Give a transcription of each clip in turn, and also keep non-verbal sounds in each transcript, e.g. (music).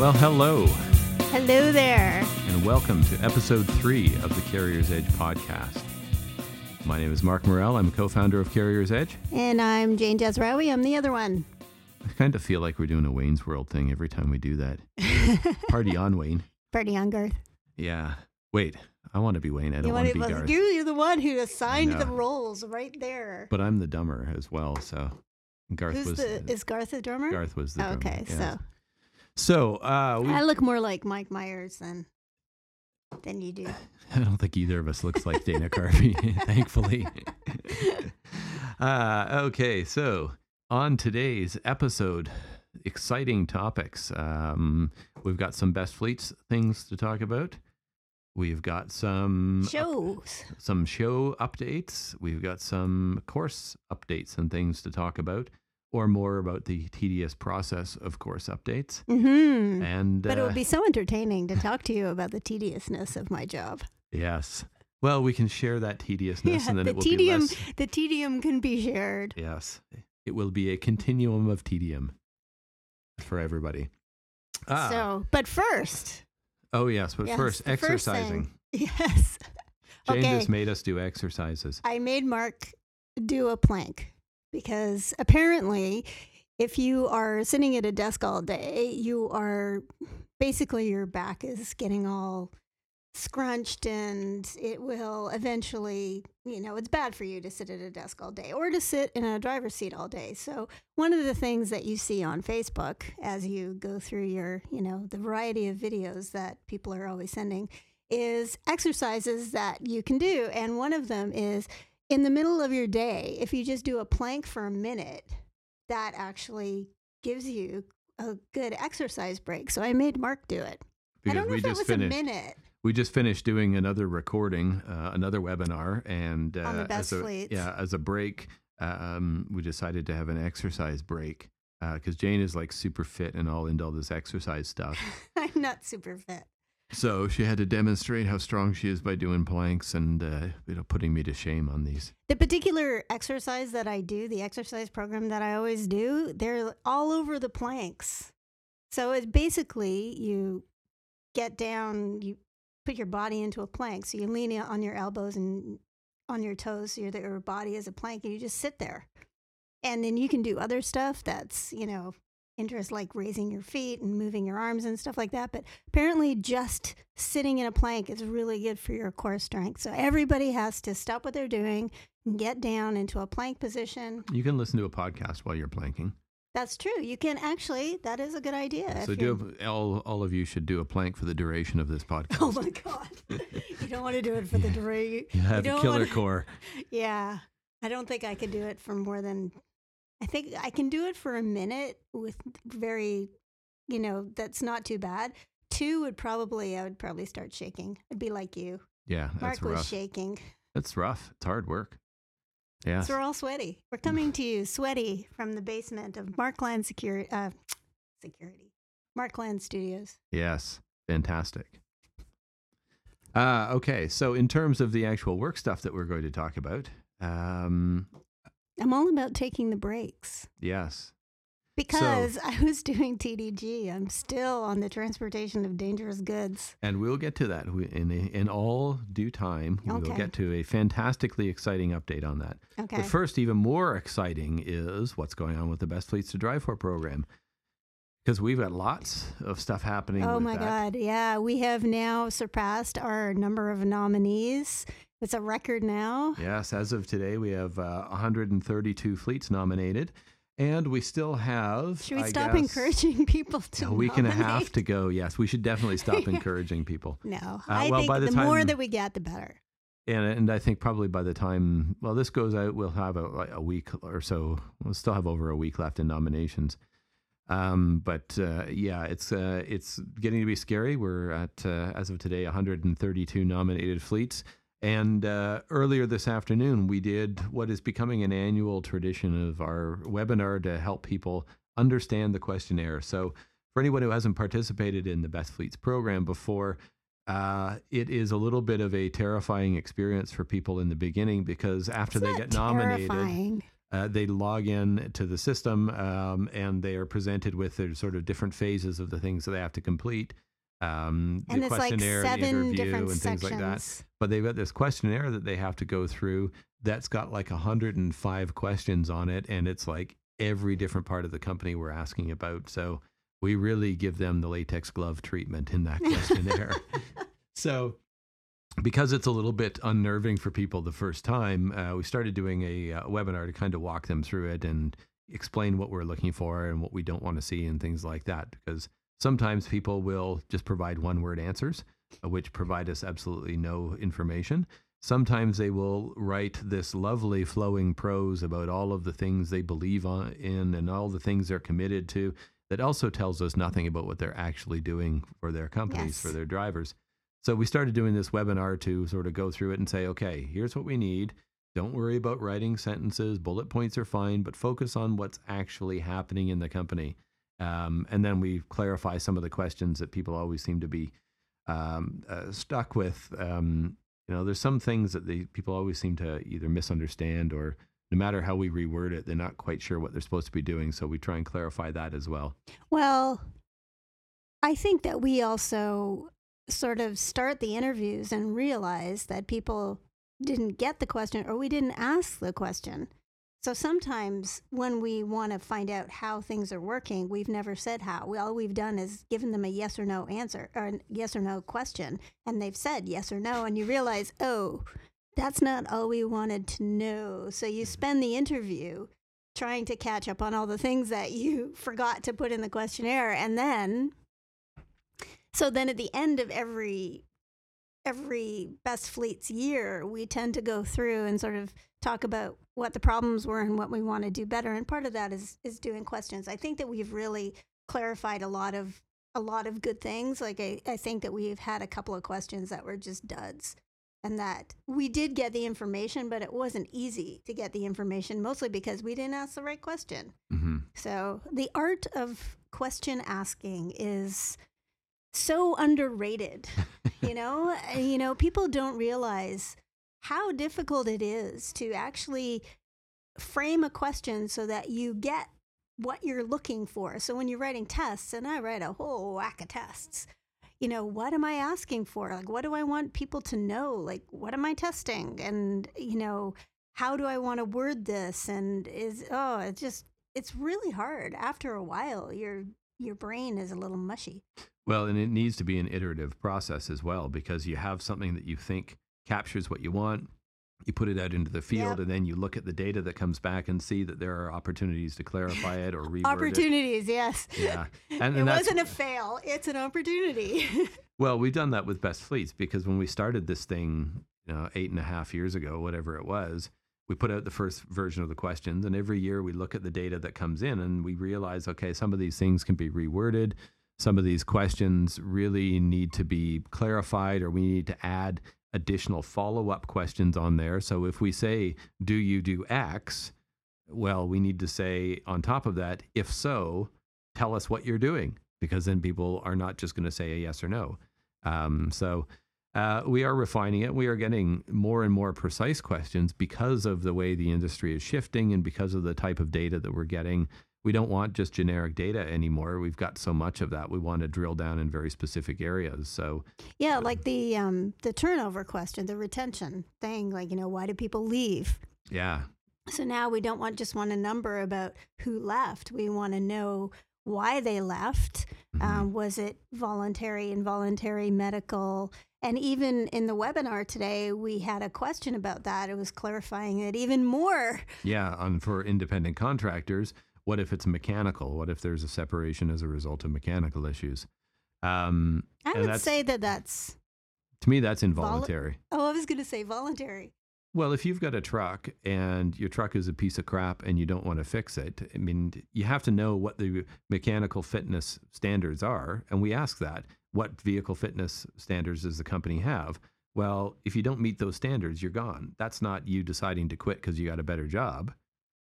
Well, hello, Hello there. and welcome to episode three of the Carrier's Edge podcast. My name is Mark Murrell. I'm co founder of Carrier's Edge. And I'm Jane Jazrawy. I'm the other one. I kind of feel like we're doing a Wayne's World thing every time we do that. (laughs) Party on, Wayne. Party on Garth. Yeah. Wait, I want to be Wayne. I don't You want want to be Garth. you, you're the one who assigned the roles right there. But I'm the dumber as well. So Garth Who's was the, is Garth the drummer? Garth was the Oh, drummer. okay, yes. so So uh, we, I look more like Mike Myers than than you do. (laughs) I don't think either of us looks like Dana Carvey, (laughs) thankfully. (laughs) uh, okay, so on today's episode, exciting topics. Um, we've got some best fleets things to talk about. We've got some Shows. some show updates. We've got some course updates and things to talk about, or more about the tedious process of course updates. Mm-hmm. And But it uh, would be so entertaining to talk to you about the tediousness of my job. yes, well, we can share that tediousness, and then the it will tedium, be less. the tedium can be shared. Yes, it will be a continuum of tedium for everybody. Ah, So, but first, oh yes, but yes, first the first exercising. (laughs) yes, Jane okay. just made us do exercises. I made Mark do a plank because apparently, if you are sitting at a desk all day, you are basically your back is getting all scrunched and it will eventually, you know, it's bad for you to sit at a desk all day or to sit in a driver's seat all day. So, one of the things that you see on Facebook as you go through your, you know, the variety of videos that people are always sending is exercises that you can do. And one of them is in the middle of your day, if you just do a plank for a minute, that actually gives you a good exercise break. So I made Mark do it. I don't know we if it was finished. a minute. We just finished doing another recording, uh, another webinar, and uh, On the best as a, fleets. yeah, as a break, um, we decided to have an exercise break because Jane is like super fit and all into all this exercise stuff. (laughs) I'm not super fit. So she had to demonstrate how strong she is by doing planks and uh, you know putting me to shame on these. The particular exercise that I do, the exercise program that I always do, they're all over the planks. So it's basically you get down, you put your body into a plank. So you lean on your elbows and on your toes, so your body is a plank, and you just sit there. And then you can do other stuff that's, you know, interest like raising your feet and moving your arms and stuff like that. But apparently, just sitting in a plank is really good for your core strength. So everybody has to stop what they're doing and get down into a plank position. You can listen to a podcast while you're planking. That's true. You can actually, that is a good idea. So do a, all all of you should do a plank for the duration of this (laughs) oh podcast. Oh my God. you don't want to do it for the duration. You have a killer wanna- core. (laughs) Yeah. I don't think I could do it for more than, I think I can do it for a minute with very, you know, that's not too bad. Two would probably, I would probably start shaking. I'd be like you. Yeah, Mark that's was shaking. That's rough. It's hard work. Yeah. So we're all sweaty. We're coming to you sweaty from the basement of Markland Security, uh, Security, Markland Studios. Yes. Fantastic. Uh, okay. So in terms of the actual work stuff that we're going to talk about, um, I'm all about taking the breaks. yes. Because (laughs) I was doing TDG, I'm still on the transportation of dangerous goods. And we'll get to that in in all due time. We will Okay. get to a fantastically exciting update on that. Okay. But first, even more exciting is what's going on with the Best Fleets to Drive For program. Because we've got lots of stuff happening. oh my that. God. Yeah. We have now surpassed our number of nominees. It's a record now. Yes, as of today, we have uh, 132 fleets nominated, and we still have. Should we I stop guess, encouraging (laughs) people to A week and a half to go. Yes, we should definitely (laughs) stop encouraging people. No. I well, think by the the, more that we get, the better. And, and I think probably by the time well this goes out, we'll have a, a week or so. We'll still have over a week left in nominations. Um, but uh, yeah, it's uh, it's getting to be scary. We're at uh, as of today 132 nominated fleets. And uh, earlier this afternoon, we did what is becoming an annual tradition of our webinar to help people understand the questionnaire. So, for anyone who hasn't participated in the Best Fleets program before, uh, it is a little bit of a terrifying experience for people in the beginning because after It's they get nominated. Uh, they log in to the system um, and they are presented with their sort of different phases of the things that they have to complete. Um, and the it's like questionnaire, the seven interview, different and things sections. like that. But they've got this questionnaire that they have to go through that's got like 105 questions on it. And it's like every different part of the company we're asking about. So we really give them the latex glove treatment in that questionnaire. (laughs) so because it's a little bit unnerving for people the first time, uh, we started doing a uh, webinar to kind of walk them through it and explain what we're looking for and what we don't want to see and things like that. Because sometimes people will just provide one word answers, uh, which provide us absolutely no information. Sometimes they will write this lovely flowing prose about all of the things they believe on, in and all the things they're committed to. That also tells us nothing about what they're actually doing for their companies, for their drivers. So we started doing this webinar to sort of go through it and say, okay, here's what we need. Don't worry about writing sentences. Bullet points are fine, but focus on what's actually happening in the company. Um, and then we clarify some of the questions that people always seem to be um, uh, stuck with. Um, you know, there's some things that the people always seem to either misunderstand or no matter how we reword it, they're not quite sure what they're supposed to be doing. So we try and clarify that as well. Well, I think that we also sort of start the interviews and realize that people didn't get the question or we didn't ask the question. So sometimes when we want to find out how things are working, we've never said how. We, all we've done is given them a yes or no answer or a yes or no question, and they've said yes or no, and you realize, oh, that's not all we wanted to know. So you spend the interview trying to catch up on all the things that (laughs) you forgot to put in the questionnaire and then so then at the end of every every best fleets year we tend to go through and sort of talk about what the problems were and what we want to do better and part of that is is doing questions. I think that we've really clarified a lot of a lot of good things like i, I think that we've had a couple of questions that were just duds and that we did get the information but it wasn't easy to get the information mostly because we didn't ask the right question. Hmm so the art of question asking is so underrated. you know, (laughs) you know, people don't realize how difficult it is to actually frame a question so that you get what you're looking for. So when you're writing tests, and I write a whole whack of tests, you know, what am I asking for? Like, what do I want people to know? Like, what am I testing? And, you know, how do I want to word this? And is, oh, it's just, it's really hard. After a while, your, your brain is a little mushy. Well, and it needs to be an iterative process as well because you have something that you think captures what you want. You put it out into the field, Yep. and then you look at the data that comes back and see that there are opportunities to clarify it or reword it. Opportunities, yes. Yeah, (laughs) and, it and wasn't a fail, it's an opportunity. (laughs) well, we've done that with Best Fleets because when we started this thing, you know, eight and a half years ago, whatever it was, we put out the first version of the questions, and every year we look at the data that comes in, and we realize, okay, some of these things can be reworded. Some of these questions really need to be clarified, or we need to add additional follow up questions on there. So if we say, Do you do X? Well, we need to say on top of that, if so, tell us what you're doing, because then people are not just going to say a yes or no. Um, so uh, we are refining it. We are getting more and more precise questions because of the way the industry is shifting and because of the type of data that we're getting. We don't want just generic data anymore. We've got so much of that. We want to drill down in very specific areas. So yeah, like the um the turnover question, the retention thing, like, you know, why do people leave? yeah, So now we don't want just want a number about who left. We want to know why they left. Mhm. Um, was it voluntary, involuntary, medical? And even in the webinar today, we had a question about that. It was clarifying it even more. yeah. On for independent contractors, what if it's mechanical? What if there's a separation as a result of mechanical issues? Um, I would say that that's, to me, that's involuntary. oh, I was going to say voluntary. Well, if you've got a truck and your truck is a piece of crap and you don't want to fix it, I mean, you have to know what the mechanical fitness standards are. And we ask that. What vehicle fitness standards does the company have? Well, if you don't meet those standards, you're gone. That's not you deciding to quit because you got a better job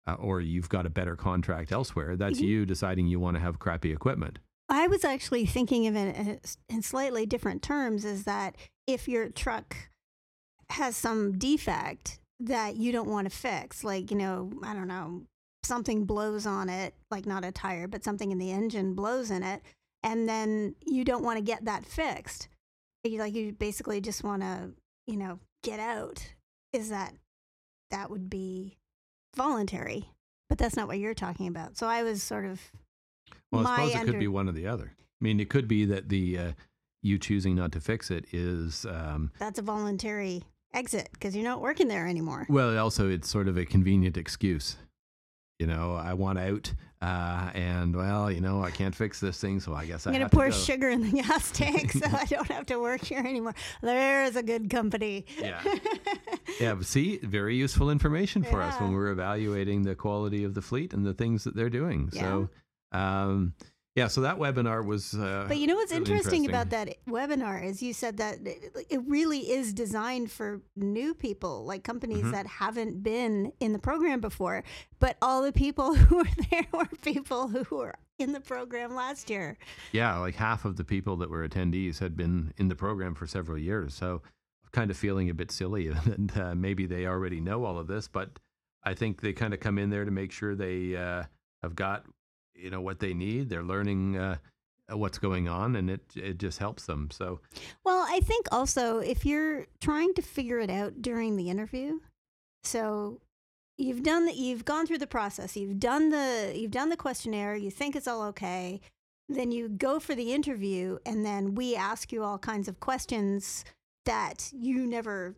uh, or you've got a better contract elsewhere. That's Mhm. you deciding you want to have crappy equipment. I was actually thinking of it in slightly different terms is that if your truck has some defect that you don't want to fix. Like, you know, I don't know, something blows on it, like not a tire, but something in the engine blows in it. And then you don't want to get that fixed. You like you basically just want to, you know, get out. Is that that would be voluntary? But that's not what you're talking about. So I was sort of Well, I suppose it could be one or the other. I mean, it could be that the uh, you choosing not to fix it is um, that's a voluntary exit because you're not working there anymore. well. Also, it's sort of a convenient excuse. You know, I want out, uh, and well, you know, I can't fix this thing, so I guess I'm gonna have to pour go. sugar in the (laughs) gas tank so I (laughs) don't have to work here anymore. There's a good company. Yeah. (laughs) Yeah, see, very useful information for us when we're evaluating the quality of the fleet and the things that they're doing. So, um, yeah, so that webinar was. Uh, But you know what's really interesting, about that webinar is you said that it really is designed for new people, like companies Mhm. that haven't been in the program before. But all the people (laughs) who were there were people who were in the program last year. Yeah, like half of the people that were attendees had been in the program for several years. So, kind of feeling a bit silly, (laughs) and uh, maybe they already know all of this, but I think they kind of come in there to make sure they uh, have got you know what they need. They're learning uh, what's going on, and it it just helps them. So, Well, I think also if you're trying to figure it out during the interview, so you've done the, you've gone through the process, you've done the you've done the questionnaire, you think it's all okay, then you go for the interview, and then we ask you all kinds of questions that you never,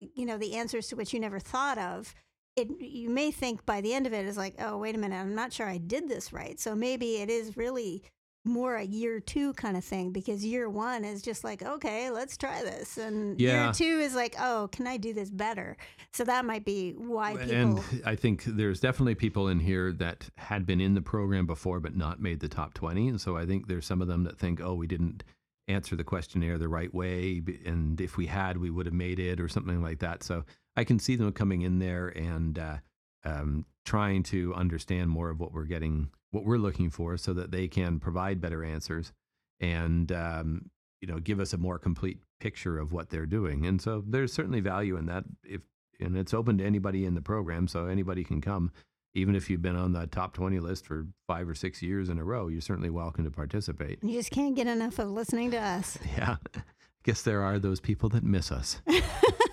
you know, the answers to which you never thought of. It, you may think by the end of it is like, oh, wait a minute, I'm not sure I did this right. So maybe it is really more a year two kind of thing because year one is just like, okay, let's try this. And Yeah. year two is like, oh, can I do this better? So that might be why people. And I think there's definitely people in here that had been in the program before but not made the top 20. And so I think there's some of them that think, oh, we didn't answer the questionnaire the right way. And if we had, we would have made it or something like that. So I can see them coming in there and uh, um, trying to understand more of what we're getting, what we're looking for so that they can provide better answers and, um, you know, give us a more complete picture of what they're doing. And so there's certainly value in that. If and it's open to anybody in the program, so anybody can come. Even if you've been on the top 20 list for five or six years in a row, you're certainly welcome to participate. you just can't get enough of listening to us. (laughs) Yeah. I guess there are those people that miss us. (laughs)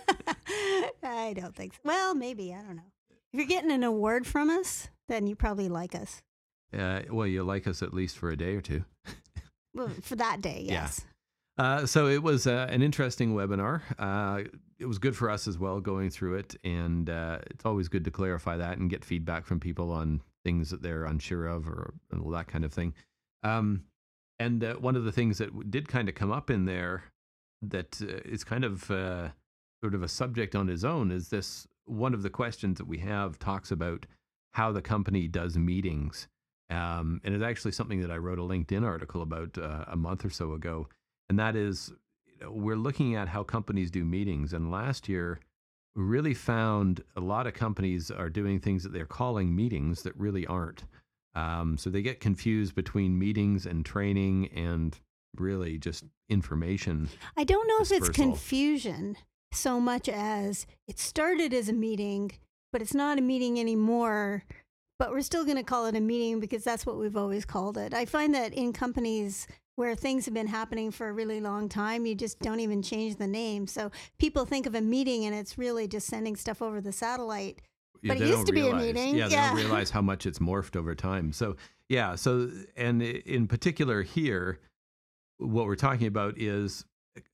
I don't think so. Well, maybe. I don't know. If you're getting an award from us, then you probably like us. Uh, well, you like us at least for a day or two. (laughs) Well, for that day, Yeah. yes. Uh, so it was uh, an interesting webinar. Uh, it was good for us as well going through it, and uh, it's always good to clarify that and get feedback from people on things that they're unsure of or all that kind of thing. Um, and uh, one of the things that did kind of come up in there that uh, is kind of uh, sort of a subject on his own is this one of the questions that we have talks about how the company does meetings. Um, and it's actually something that I wrote a LinkedIn article about uh, a month or so ago. And that is you know, we're looking at how companies do meetings. And last year we really found a lot of companies are doing things that they're calling meetings that really aren't. Um, so they get confused between meetings and training and really just information I don't know if it's confusion so much as it started as a meeting, but it's not a meeting anymore. But we're still going to call it a meeting because that's what we've always called it. I find that in companies where things have been happening for a really long time, you just don't even change the name. So people think of a meeting and it's really just sending stuff over the satellite. Yeah, But it used to be a meeting, Yeah, they don't realize how much it's morphed over time. So yeah, so and in particular here, what we're talking about is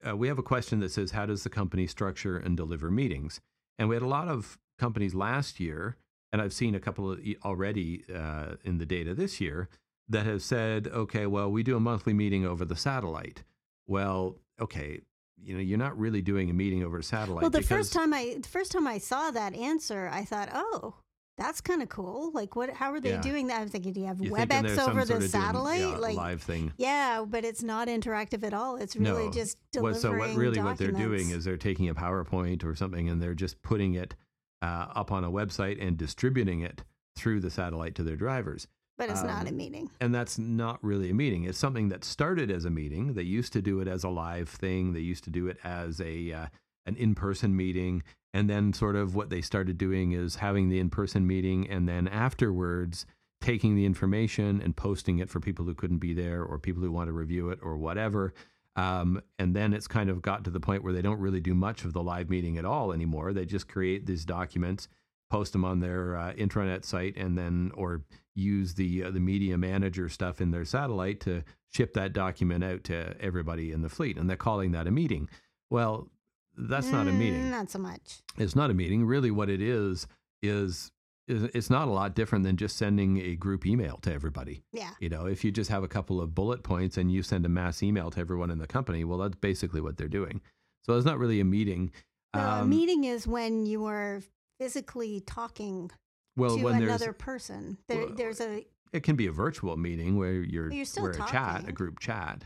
uh, we have a question that says, "How does the company structure and deliver meetings?" And we had a lot of companies last year, and I've seen a couple already uh, in the data this year that have said, "Okay, well, we do a monthly meeting over the satellite." Well, okay. You know, you're not really doing a meeting over a satellite. well, the first time I the first time I saw that answer, I thought, oh. That's kind of cool. Like, what? How are they Yeah. doing that? I'm thinking, do you have you're WebEx over the of doing, satellite? yeah, like, live thing. Yeah, but it's not interactive at all. It's really No. just Well, delivering so what really what they're doing is they're taking a PowerPoint or something and they're just putting it uh, up on a website and distributing it through the satellite to their drivers. but it's not um, a meeting. And that's not really a meeting. It's something that started as a meeting. They used to do it as a live thing. They used to do it as a uh, an in-person meeting, And then, sort of, what they started doing is having the in person meeting and then afterwards taking the information and posting it for people who couldn't be there or people who want to review it or whatever. Um, and then it's kind of got to the point where they don't really do much of the live meeting at all anymore. They just create these documents, post them on their uh, intranet site, and then or use the uh, the media manager stuff in their satellite to ship that document out to everybody in the fleet. And they're calling that a meeting. Well, that's not a meeting. Mm, Not so much. It's not a meeting. Really, what it is is it's not a lot different than just sending a group email to everybody. Yeah. You know, if you just have a couple of bullet points and you send a mass email to everyone in the company, well, that's basically what they're doing. So it's not really a meeting. No, a Um, meeting is when you are physically talking well, to another person. There, Well, there's a. it can be a virtual meeting where you're, You're still where a chat, a group chat.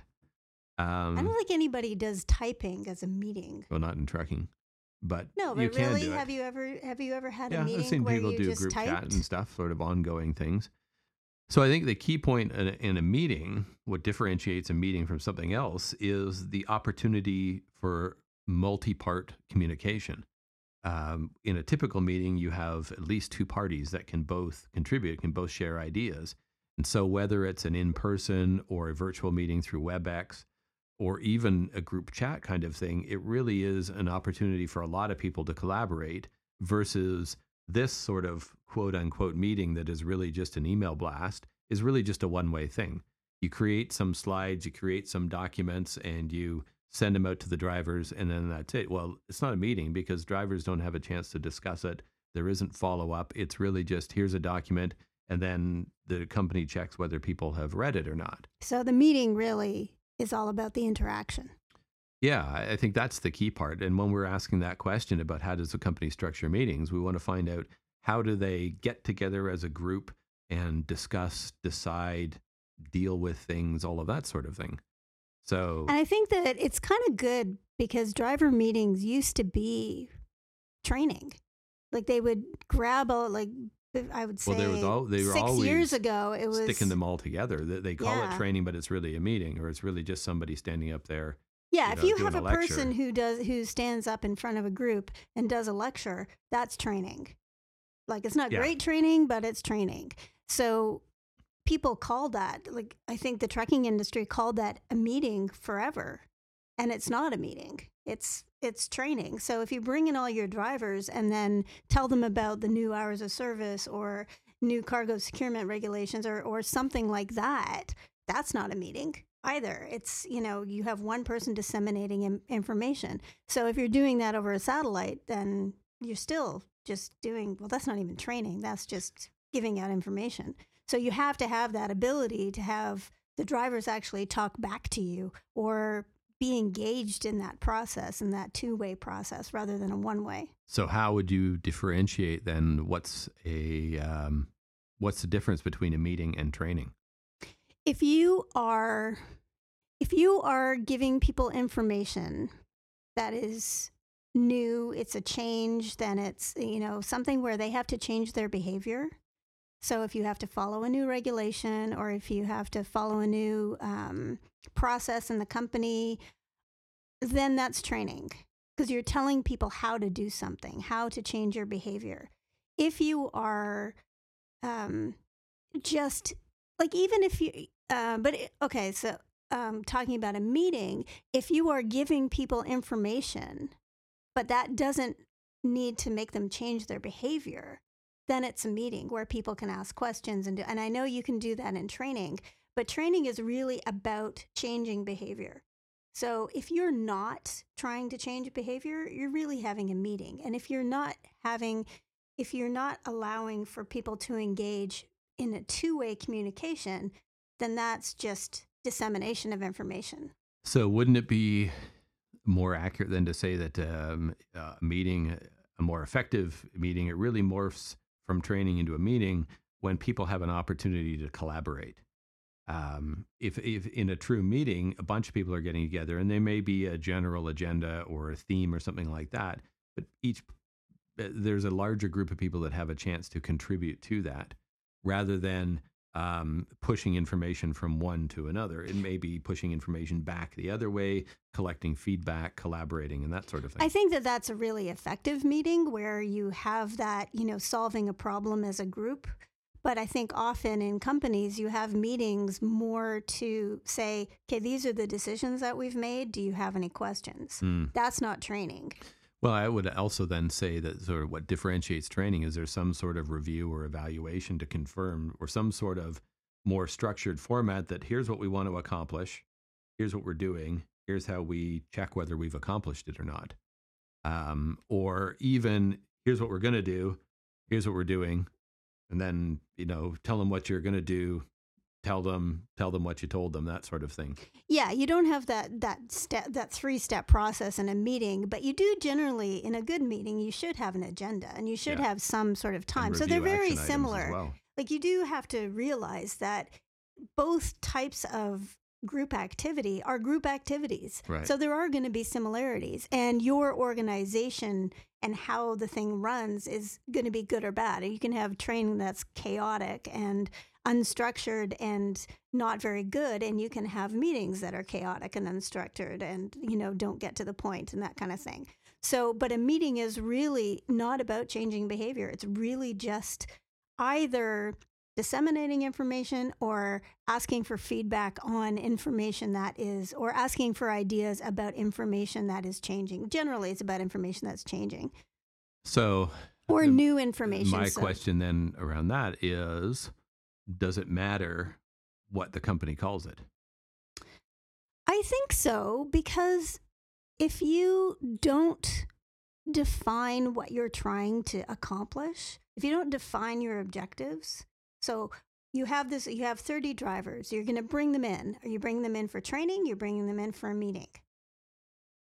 I Um, don't think anybody does typing as a meeting. well, not in trucking, but No, you but really, have you ever have you ever had yeah, a meeting I've seen where people you do just group typed? chat and stuff, sort of ongoing things. So I think the key point in a, in a meeting, what differentiates a meeting from something else, is the opportunity for multi-part communication. Um, in a typical meeting, you have at least two parties that can both contribute, can both share ideas. And so, whether it's an in person or a virtual meeting through WebEx or even a group chat kind of thing, it really is an opportunity for a lot of people to collaborate versus this sort of quote unquote meeting that is really just an email blast is really just a one way thing. You create some slides, you create some documents, and you send them out to the drivers, and then that's it. Well, it's not a meeting because drivers don't have a chance to discuss it. There isn't follow up. It's really just here's a document, and then the company checks whether people have read it or not. So the meeting really is all about the interaction. Yeah, I think that's the key part. And when we're asking that question about how does a company structure meetings, we want to find out how do they get together as a group and discuss, decide, deal with things, all of that sort of thing. So And I think that it's kind of good because driver meetings used to be training. Like they would grab a like I would say Well, there was al- they were six years ago it was sticking them all together. They, they call Yeah. it training, but it's really a meeting, or it's really just somebody standing up there. Yeah, you if know, you have a a person who does who stands up in front of a group and does a lecture, that's training. Like it's not Yeah. great training, but it's training. So people call that like I think the trucking industry called that a meeting forever. And it's not a meeting. It's it's training. So if you bring in all your drivers and then tell them about the new hours of service or new cargo securement regulations or or something like that, that's not a meeting either. It's, you know, you have one person disseminating Im- information. So if you're doing that over a satellite, then you're still just doing, well, that's not even training, that's just giving out information. So you have to have that ability to have the drivers actually talk back to you or be engaged in that process, in that two way process rather than a one way. So how would you differentiate then? What's a um, what's the difference between a meeting and training? if you are if you are giving people information that is new it's a change then it's you know something where they have to change their behavior so if you have to follow a new regulation or if you have to follow a new um, process in the company then that's training because you're telling people how to do something how to change your behavior. If you are um, just like even if you uh, but it, okay so um, talking about a meeting if you are giving people information but that doesn't need to make them change their behavior then it's a meeting where people can ask questions and do, and i know you can do that in training but training is really about changing behavior. So if you're not trying to change behavior you're really having a meeting. And if you're not having if you're not allowing for people to engage in a two-way communication then that's just dissemination of information. So wouldn't it be more accurate than to say that um, a meeting, a more effective meeting, it really morphs from training into a meeting when people have an opportunity to collaborate. Um, if, if in a true meeting, a bunch of people are getting together and there may be a general agenda or a theme or something like that, but each uh, there's a larger group of people that have a chance to contribute to that rather than um, pushing information from one to another. It may be pushing information back the other way, collecting feedback, collaborating, and that sort of thing. I think that that's a really effective meeting where you have that, you know, solving a problem as a group. But I think often in companies, you have meetings more to say, okay, these are the decisions that we've made. Do you have any questions? Mm. That's not training. Well, I would also then say that sort of what differentiates training is there's some sort of review or evaluation to confirm or some sort of more structured format that here's what we want to accomplish, here's what we're doing, here's how we check whether we've accomplished it or not. Um, or even here's what we're going to do, here's what we're doing, and then, you know, tell them what you're going to do, tell them tell them what you told them that sort of thing yeah you don't have that that step that three step process in a meeting but you do generally in a good meeting you should have an agenda and you should Yeah. have some sort of time so they're very action items as similar well. like you do have to realize that both types of group activity are group activities. Right. so there are going to be similarities and your organization and how the thing runs is going to be good or bad you can have training that's chaotic and unstructured and not very good and you can have meetings that are chaotic and unstructured and you know don't get to the point and that kind of thing. So but a meeting is really not about changing behavior. It's really just either disseminating information or asking for feedback on information that is or asking for ideas about information that is changing. Generally it's about information that's changing. So or Um, new information My So- question then around that is does it matter what the company calls it? I think so because if you don't define what you're trying to accomplish, if you don't define your objectives, so you have this you have 30 drivers, you're going to bring them in. Are you bringing them in for training? You're bringing them in for a meeting.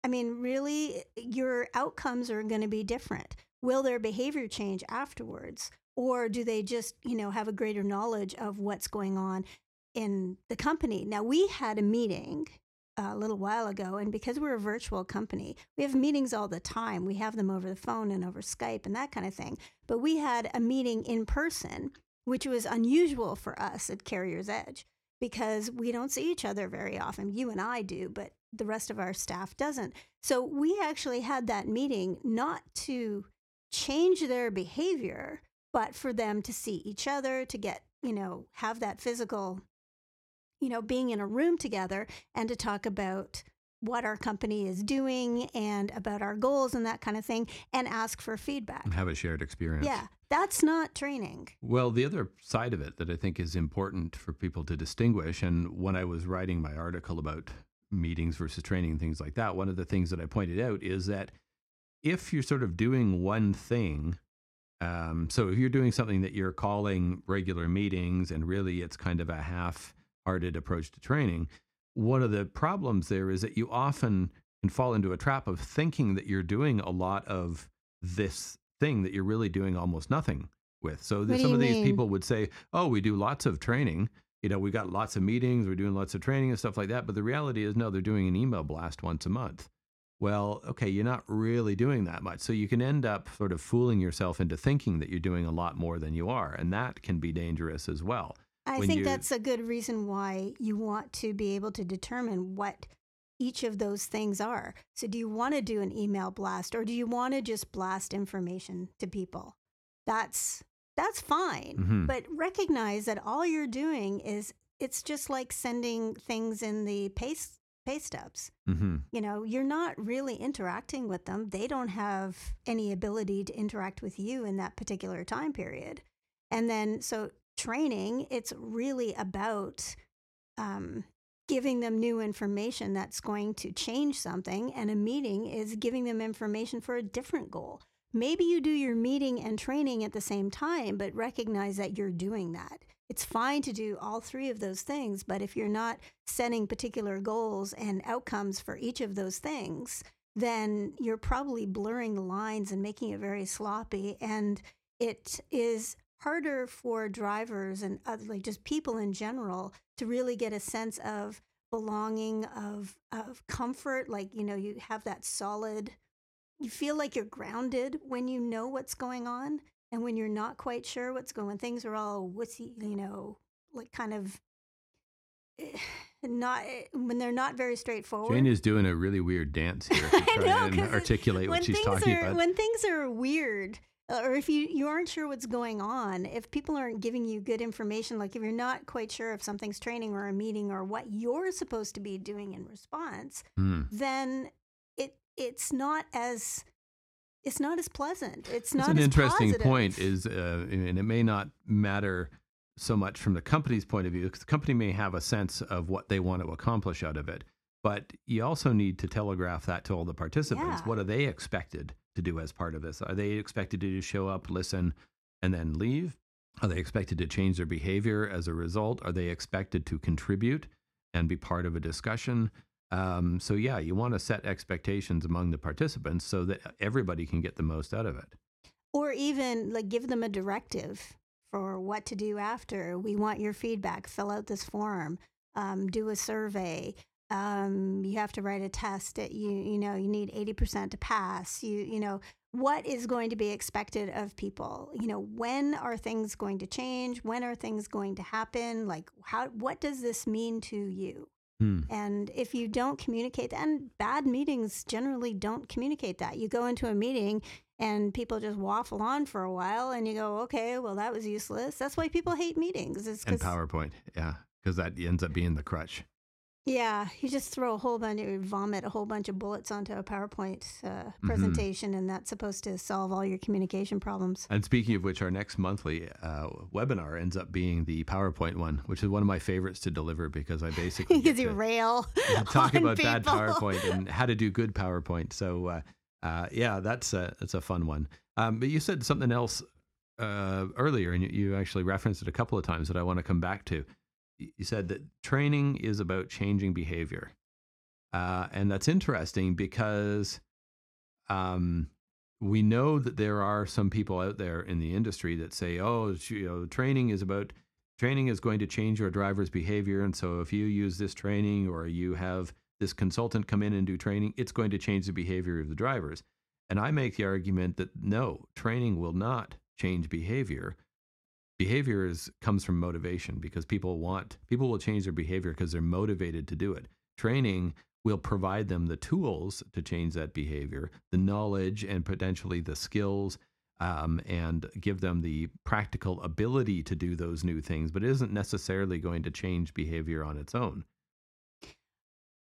I mean, really your outcomes are going to be different. Will their behavior change afterwards or do they just, you know, have a greater knowledge of what's going on in the company? Now, we had a meeting uh, a little while ago, and because we're a virtual company, we have meetings all the time. We have them over the phone and over Skype and that kind of thing. But we had a meeting in person, which was unusual for us at Carrier's Edge because we don't see each other very often. You and I do, but the rest of our staff doesn't. So we actually had that meeting not to change their behavior, but for them to see each other, to get, you know, have that physical, you know, being in a room together and to talk about what our company is doing and about our goals and that kind of thing and ask for feedback. Have a shared experience. Yeah, that's not training. Well, the other side of it that I think is important for people to distinguish, and when I was writing my article about meetings versus training and things like that, one of the things that I pointed out is that if you're sort of doing one thing, um, so if you're doing something that you're calling regular meetings and really it's kind of a half hearted approach to training, one of the problems there is that you often can fall into a trap of thinking that you're doing a lot of this thing that you're really doing almost nothing with. So th- some of these people would say, "Oh, we do lots of training. You know, we got lots of meetings. We're doing lots of training and stuff like that." But the reality is, no, they're doing an email blast once a month. Well, okay, you're not really doing that much. So you can end up sort of fooling yourself into thinking that you're doing a lot more than you are, and that can be dangerous as well. I think you- that's a good reason why you want to be able to determine what each of those things are. So, do you want to do an email blast or do you want to just blast information to people? That's that's fine, Mhm. but recognize that all you're doing is it's just like sending things in the pay pay stubs. hmm You know, you're not really interacting with them. They don't have any ability to interact with you in that particular time period. And then, so training, it's really about um, giving them new information that's going to change something. And a meeting is giving them information for a different goal. Maybe you do your meeting and training at the same time, but recognize that you're doing that. It's fine to do all three of those things, but if you're not setting particular goals and outcomes for each of those things, then you're probably blurring the lines and making it very sloppy. And it is harder for drivers and other, like just people in general to really get a sense of belonging, of of comfort. Like you know, you have that solid. You feel like you're grounded when you know what's going on, and when you're not quite sure what's going. On things are all what's you know like kind of eh, not eh, when they're not very straightforward. Jane is doing a really weird dance here to (laughs) I try know, and articulate when what she's things talking are about. when things are weird uh, or if you, you aren't sure what's going on if people aren't giving you good information like if you're not quite sure if something's training or a meeting or what you're supposed to be doing in response Hmm. then it it's not as it's not as pleasant it's not an as interesting positive. point. Is uh, and it may not matter so much from the company's point of view because the company may have a sense of what they want to accomplish out of it, but you also need to telegraph that to all the participants. Yeah. What are they expected to do as part of this? Are they expected to show up, listen, and then leave? Are they expected to change their behavior as a result? Are they expected to contribute and be part of a discussion? Um, so yeah, you want to set expectations among the participants so that everybody can get the most out of it. or even like give them a directive for what to do after we want your feedback fill out this form um, do a survey um, you have to write a test that you you know you need 80% to pass you you know what is going to be expected of people you know when are things going to change when are things going to happen like how what does this mean to you Hmm. and if you don't communicate and bad meetings generally don't communicate that. You go into a meeting and people just waffle on for a while and you go, okay, well, that was useless. That's why people hate meetings. Is and PowerPoint, yeah, because that ends up being the crutch. Yeah, you just throw a whole bunch of vomit, a whole bunch of bullets onto a PowerPoint uh, Mm-hmm. presentation, and that's supposed to solve all your communication problems. And speaking of which, our next monthly uh, webinar ends up being the PowerPoint one, which is one of my favorites to deliver because I (laughs) basically Because you rail. (laughs) talk about bad. PowerPoint (laughs) and how to do good PowerPoint. So uh, uh, yeah, that's a that's a fun one. Um, but you said something else uh, earlier, and you, you actually referenced it a couple of times that I want to come back to. You said that training is about changing behavior, uh, and that's interesting because um, we know that there are some people out there in the industry that say, "Oh, you know, training is about training is going to change your driver's behavior, and so if you use this training or you have this consultant come in and do training, it's going to change the behavior of the drivers." And I make the argument that no, training will not change behavior. Behavior is comes from motivation because people want people will change their behavior because they're motivated to do it. Training will provide them the tools to change that behavior, the knowledge and potentially the skills, um, and give them the practical ability to do those new things, but it isn't necessarily going to change behavior on its own.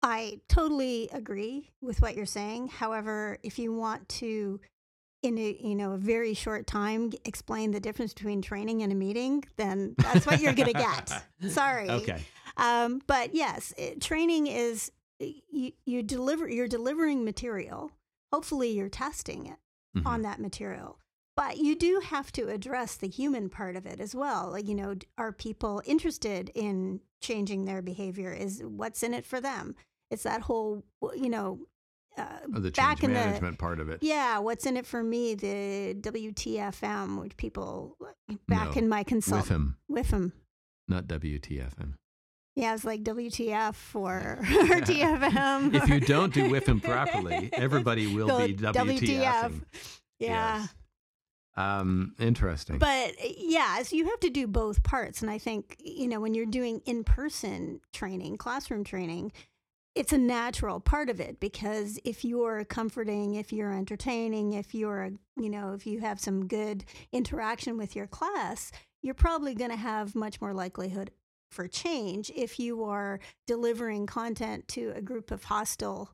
I totally agree with what you're saying. However, if you want to, in a you know a very short time, explain the difference between training and a meeting, then that's what you're going to get. (laughs) Sorry. Okay. Um, but yes, it, training is you, you deliver you're delivering material. Hopefully, you're testing it Mhm. on that material. But you do have to address the human part of it as well. Like, you know, are people interested in changing their behavior? Is what's in it for them? It's that whole, you know, uh, Oh, the back in management part of it. yeah, what's in it for me? The WTFM, which people back No, in my With consult him, with them. not WTFM. Yeah, it's like WTF or, (laughs) (laughs) or TFM. If you don't do with him properly, (laughs) everybody will Go be WTF. Yeah. Yes. Um, interesting. But uh, yeah, so you have to do both parts. And I think, you know, when you're doing in person training, classroom training, it's a natural part of it because if you're comforting, if you're entertaining, if you're, you know, if you have some good interaction with your class, you're probably going to have much more likelihood for change if you are delivering content to a group of hostile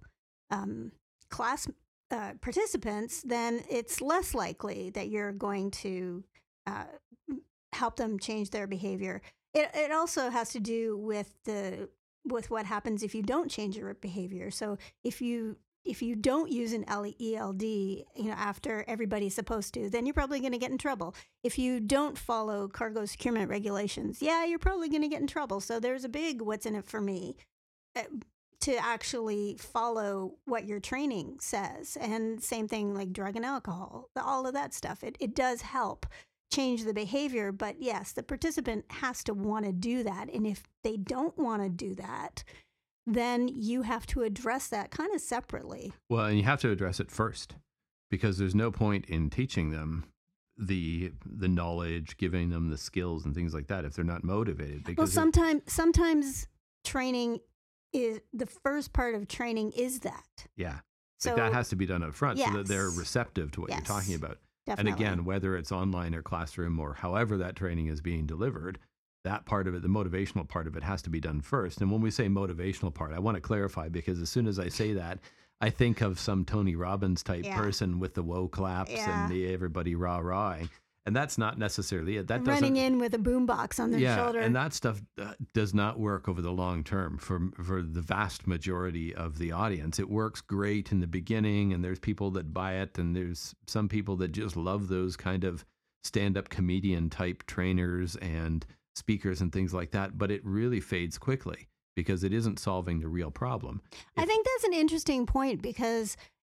um, class uh, participants, then it's less likely that you're going to uh, help them change their behavior. It, it also has to do with the with what happens if you don't change your behavior. So if you if you don't use an LELD, you know, after everybody's supposed to, then you're probably going to get in trouble. If you don't follow cargo securement regulations, yeah, you're probably going to get in trouble. So there's a big what's in it for me uh, to actually follow what your training says. And same thing like drug and alcohol, all of that stuff. It, it does help change the behavior. But yes, the participant has to want to do that. And if they don't want to do that, then you have to address that kind of separately. well, and you have to address it first because there's no point in teaching them the the knowledge, giving them the skills and things like that if they're not motivated. Because Well, sometimes sometimes training is the first part of training is that. yeah, So like that has to be done up front so that they're receptive to what you're talking about. Definitely. And again, whether it's online or classroom or however that training is being delivered, that part of it, the motivational part of it, has to be done first. And when we say motivational part, I want to clarify because as soon as I say that, I think of some Tony Robbins type Yeah. person with the whoa claps Yeah. and the everybody rah rahing. And that's not necessarily it. That running in with a boombox on their yeah, shoulder. and that stuff uh, does not work over the long term for for the vast majority of the audience. It works great in the beginning, and there's people that buy it, and there's some people that just love those kind of stand-up comedian type trainers and speakers and things like that. But it really fades quickly because it isn't solving the real problem. I think that's an interesting point because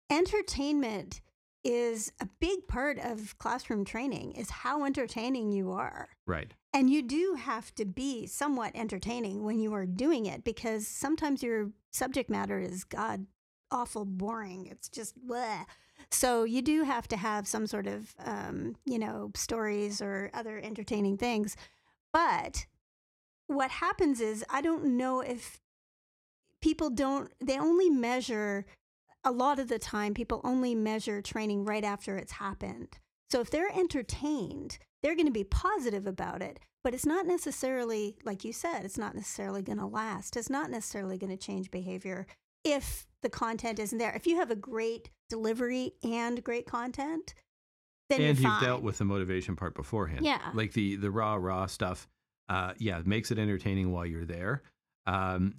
entertainment is a big part of classroom training is how entertaining you are. Right. And you do have to be somewhat entertaining when you are doing it because sometimes your subject matter is god awful boring. It's just bleh. So you do have to have some sort of um, you know, stories or other entertaining things. But what happens is I don't know if people don't they only measure a lot of the time people only measure training right after it's happened. So if they're entertained, they're going to be positive about it, but it's not necessarily like you said, it's not necessarily going to last. It's not necessarily going to change behavior if the content isn't there. If you have a great delivery and great content, then and you've dealt with the motivation part beforehand. Yeah. Like the the raw raw stuff. Uh, yeah, it makes it entertaining while you're there. Um,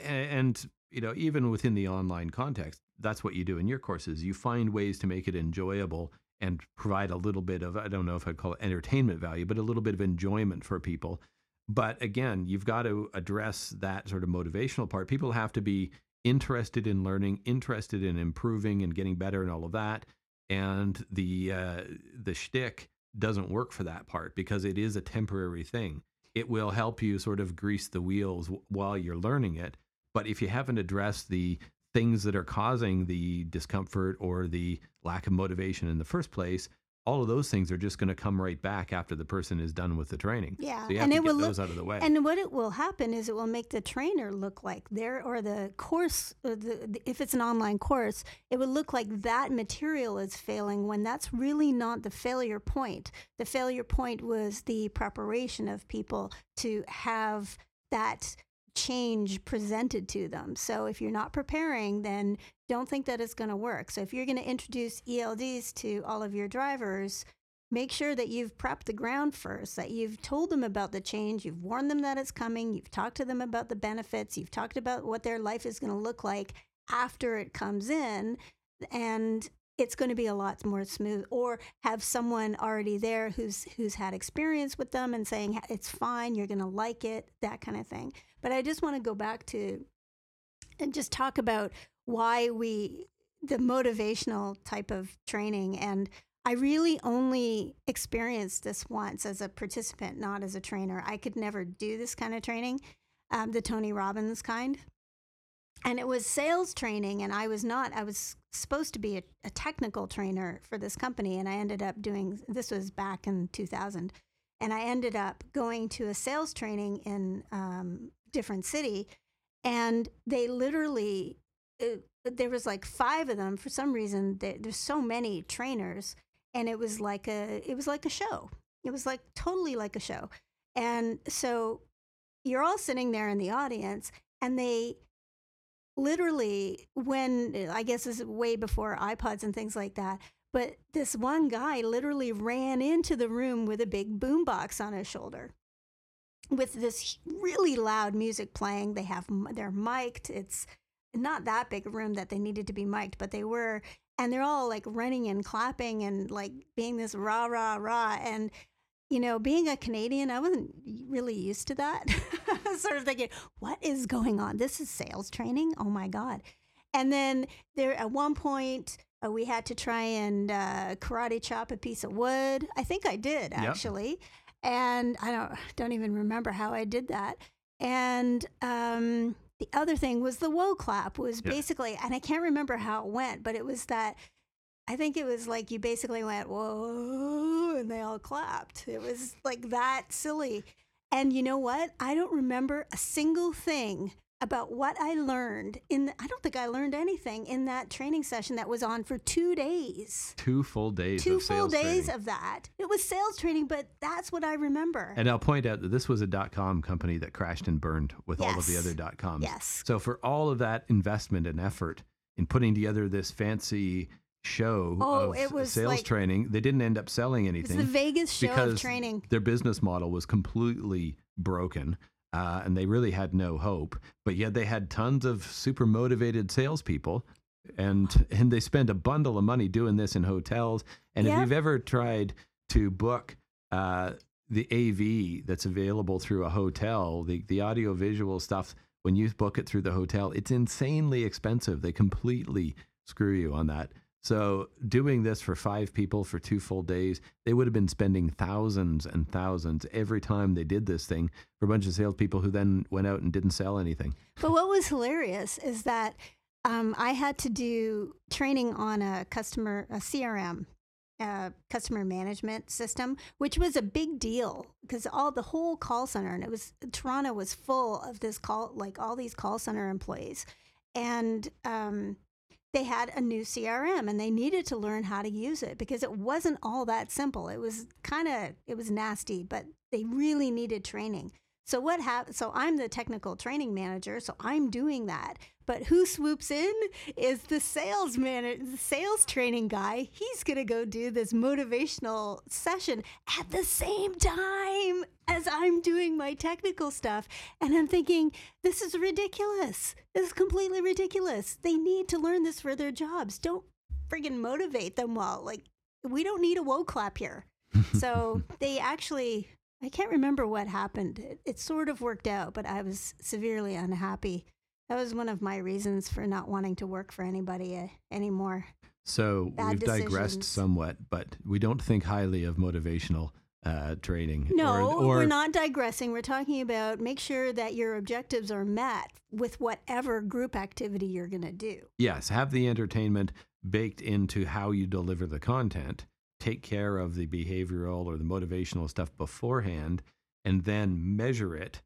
a- and you know, even within the online context, that's what you do in your courses. You find ways to make it enjoyable and provide a little bit of I don't know if I'd call it entertainment value, but a little bit of enjoyment for people. But again, you've got to address that sort of motivational part. People have to be interested in learning, interested in improving and getting better and all of that. And the uh, the shtick doesn't work for that part because it is a temporary thing. It will help you sort of grease the wheels w- while you're learning it. But if you haven't addressed the things that are causing the discomfort or the lack of motivation in the first place, all of those things are just going to come right back after the person is done with the training. Yeah, So and it will look- out of the way. And what it will happen is it will make the trainer look like there, or the course, or the, the, if it's an online course, it would look like that material is failing when that's really not the failure point. The failure point was the preparation of people to have that change presented to them. So if you're not preparing, then don't think that it's going to work. So if you're going to introduce ELDs to all of your drivers, make sure that you've prepped the ground first, that you've told them about the change, you've warned them that it's coming, you've talked to them about the benefits, you've talked about what their life is going to look like after it comes in, and it's going to be a lot more smooth or have someone already there who's who's had experience with them and saying it's fine you're going to like it that kind of thing but i just want to go back to and just talk about why we the motivational type of training and I really only experienced this once as a participant, not as a trainer. I could never do this kind of training, um, the Tony Robbins kind. And it was sales training, and I was not, I was supposed to be a, a technical trainer for this company. And I ended up doing, this was back in 2000. And I ended up going to a sales training in um, different city. And they literally, it, there was like five of them for some reason. There, there's so many trainers and it was like a it was like a show it was like totally like a show and so you're all sitting there in the audience and they literally when eh, i guess is way before ipods and things like that but this one guy literally ran into the room with a big boombox on his shoulder with this really loud music playing. They have they're mic'd. It's not that big a room that they needed to be mic'd but they were and they're all like running and clapping and like being this rah rah rah and you know being a canadian i wasn't really used to that. (laughs) Sort of thinking what is going on? This is sales training? Oh my god. And then there at one point uh, we had to try and uh, karate chop a piece of wood. I think i did actually. And i don't (sighs) don't even remember how i did that. And um the other thing was the whoa clap was basically and i can't remember how it went but it was that I think it was like you basically went, whoa, and they all clapped. It was like that silly. And you know what? I don't remember a single thing about what I learned in the, I don't think I learned anything in that training session that was on for 2 days. Two full days Two of full days training. of that. It was sales training, but that's what I remember. And I'll point out that this was a dot com company that crashed and burned with all of the other dot coms. yes. So for all of that investment and effort in putting together this fancy show Oh, of it was sales like- training, they didn't end up selling anything the Vegas show because of training. their business model was completely broken. Uh, and they really had no hope, but yet they had tons of super motivated salespeople, and and they spent a bundle of money doing this in hotels. And if you've ever tried to book uh, the AV that's available through a hotel, the the audio visual stuff, when you book it through the hotel, it's insanely expensive. They completely screw you on that. So doing this for five people for two full days, they would have been spending thousands and thousands every time they did this thing for a bunch of salespeople who then went out and didn't sell anything. But what was hilarious is that um, I had to do training on a customer, a CRM, uh, customer management system, which was a big deal because all the whole call center and it was Toronto was full of this call, like all these call center employees, and um, they had a new CRM and they needed to learn how to use it because it wasn't all that simple. It was kind of it was nasty, but they really needed training. So what happened? So I'm the technical training manager, so I'm doing that. But who swoops in is the sales manager, the sales training guy. He's gonna go do this motivational session at the same time as I'm doing my technical stuff, and I'm thinking, this is ridiculous. This is completely ridiculous. They need to learn this for their jobs. Don't friggin' motivate them well. Like we don't need a woe clap here. (laughs) So they actually I can't remember what happened. It, it sort of worked out, but I was severely unhappy. That was one of my reasons for not wanting to work for anybody uh, anymore. So Bad we've digressed somewhat, but we don't think highly of motivational uh, training. No, or, or we're not digressing. We're talking about make sure that your objectives are met with whatever group activity you're going to do. yes, have the entertainment baked into how you deliver the content. Take care of the behavioral or the motivational stuff beforehand, and then measure it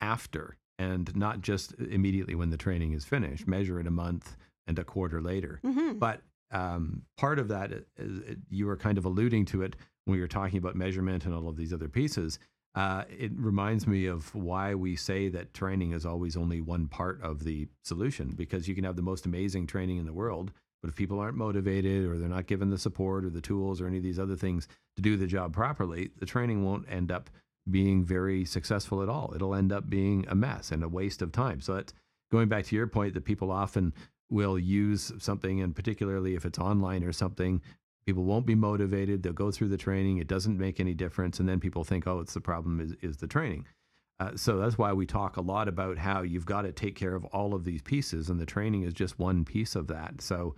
after, and not just immediately when the training is finished. Measure it a month and a quarter later. hmm But um, part of that, is, is- you were kind of alluding to it when we were talking about measurement and all of these other pieces. Uh, it reminds me of why we say that training is always only one part of the solution because you can have the most amazing training in the world, but if people aren't motivated or they're not given the support or the tools or any of these other things to do the job properly, the training won't end up being very successful at all. It'll end up being a mess and a waste of time. So that's going back to your point that people often will use something, and particularly if it's online or something, people won't be motivated. They'll go through the training. It doesn't make any difference. And then people think, oh, it's the problem is, is the training. Uh, so that's why we talk a lot about how you've got to take care of all of these pieces, and the training is just one piece of that. So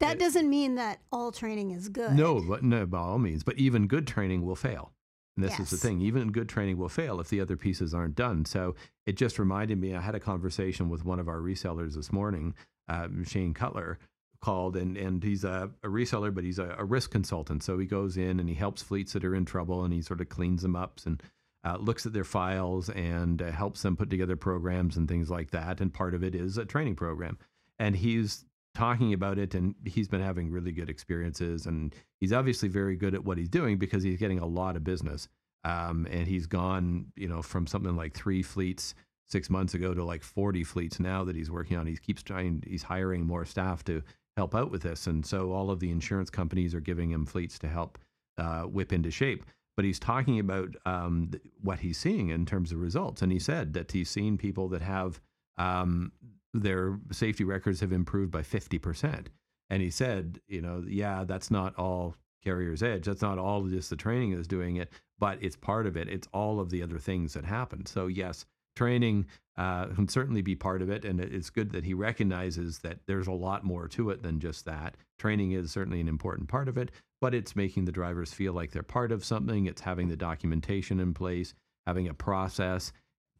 That It- doesn't mean that all training is good. no, but no, by all means. But even good training will fail. And this is the thing. Even good training will fail if the other pieces aren't done. So it just reminded me. I had a conversation with one of our resellers this morning, uh, Shane Cutler, called, and and he's a, a reseller, but he's a, a risk consultant. So he goes in and he helps fleets that are in trouble, and he sort of cleans them up and uh, looks at their files and uh, helps them put together programs and things like that. And part of it is a training program. And he's talking about it and he's been having really good experiences and he's obviously very good at what he's doing because he's getting a lot of business um, and he's gone you know from something like three fleets six months ago to like 40 fleets now that he's working on he keeps trying he's hiring more staff to help out with this and so all of the insurance companies are giving him fleets to help uh, whip into shape but he's talking about um, th- what he's seeing in terms of results and he said that he's seen people that have um, their safety records have improved by 50%. And he said, you know, yeah, that's not all CarriersEdge. That's not all just the training is doing it, but it's part of it. It's all of the other things that happen. So, yes, training uh, can certainly be part of it. And it's good that he recognizes that there's a lot more to it than just that. Training is certainly an important part of it, but it's making the drivers feel like they're part of something. It's having the documentation in place, having a process,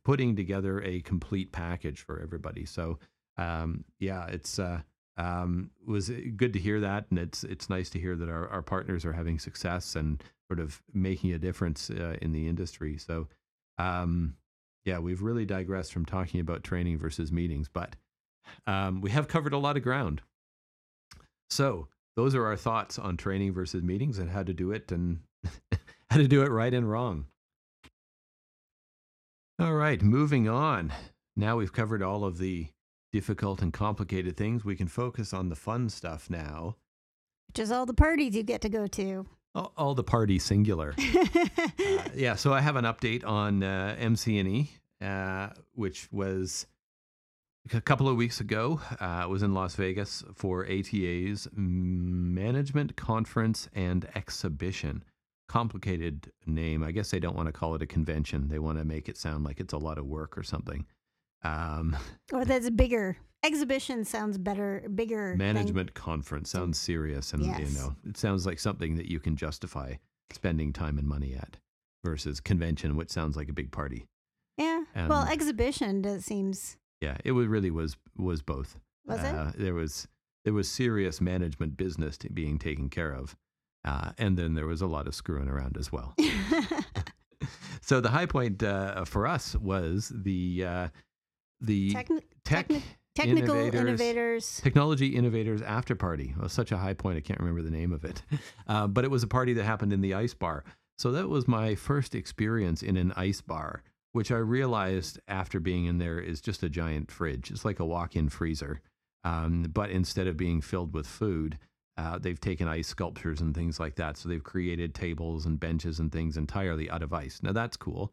putting together a complete package for everybody. So, um, yeah, it's uh, um, was good to hear that, and it's it's nice to hear that our, our partners are having success and sort of making a difference uh, in the industry. So, um, yeah, we've really digressed from talking about training versus meetings, but um, we have covered a lot of ground. So, those are our thoughts on training versus meetings and how to do it and (laughs) how to do it right and wrong. All right, moving on. Now we've covered all of the difficult and complicated things. We can focus on the fun stuff now. Which is all the parties you get to go to. All, all the party singular. (laughs) uh, yeah, so I have an update on uh, MC&E, uh, which was a couple of weeks ago. Uh, I was in Las Vegas for ATA's Management Conference and Exhibition. Complicated name. I guess they don't want to call it a convention. They want to make it sound like it's a lot of work or something. Um, or (laughs) that's bigger. Exhibition sounds better, bigger. Management than... conference sounds serious, and yes. you know, it sounds like something that you can justify spending time and money at, versus convention, which sounds like a big party. Yeah. Um, well, exhibition does seems. Yeah, it was really was was both. Was uh, it? There was there was serious management business being taken care of, uh, and then there was a lot of screwing around as well. (laughs) (laughs) so the high point uh, for us was the uh, the Techn- tech techni- technical innovators, innovators, technology innovators after party. It was such a high point. I can't remember the name of it, (laughs) uh, but it was a party that happened in the ice bar. So that was my first experience in an ice bar, which I realized after being in there is just a giant fridge. It's like a walk-in freezer, um, but instead of being filled with food. Uh, they've taken ice sculptures and things like that. So they've created tables and benches and things entirely out of ice. Now that's cool.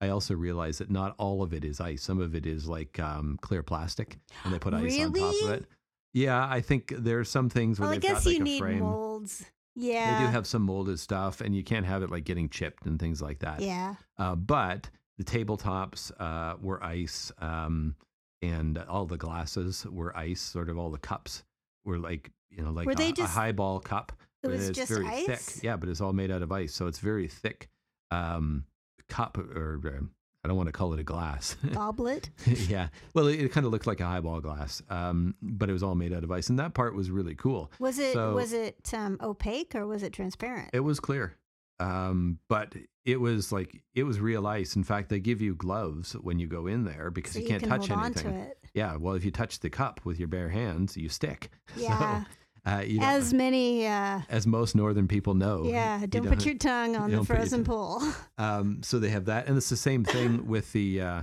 I also realized that not all of it is ice. Some of it is like um, clear plastic, and they put ice really? on top of it. Yeah, I think there's some things where well, I guess got you need frame. molds. Yeah, They do have some molded stuff, and you can't have it like getting chipped and things like that. Yeah, Uh, but the tabletops uh, were ice, um, and all the glasses were ice. Sort of all the cups were like you know like Were a, they a highball cup. it was it's just very ice. thick. Yeah, but it's all made out of ice, so it's very thick. Um, cup or uh, I don't want to call it a glass. (laughs) Goblet. yeah. Well, it, it kind of looked like a highball glass, um, but it was all made out of ice, and that part was really cool. Was it So- was it um, opaque or was it transparent? It was clear, um, but it was like it was real ice. In fact, they give you gloves when you go in there because so you can't can touch anything. to. Yeah. Well, if you touch the cup with your bare hands, you stick. (laughs) Yeah. So, uh, you As many. Uh, as most northern people know. yeah. you Don't put your tongue (laughs) on the don't frozen pool. (laughs) Um, so they have that, and it's the same thing with the uh,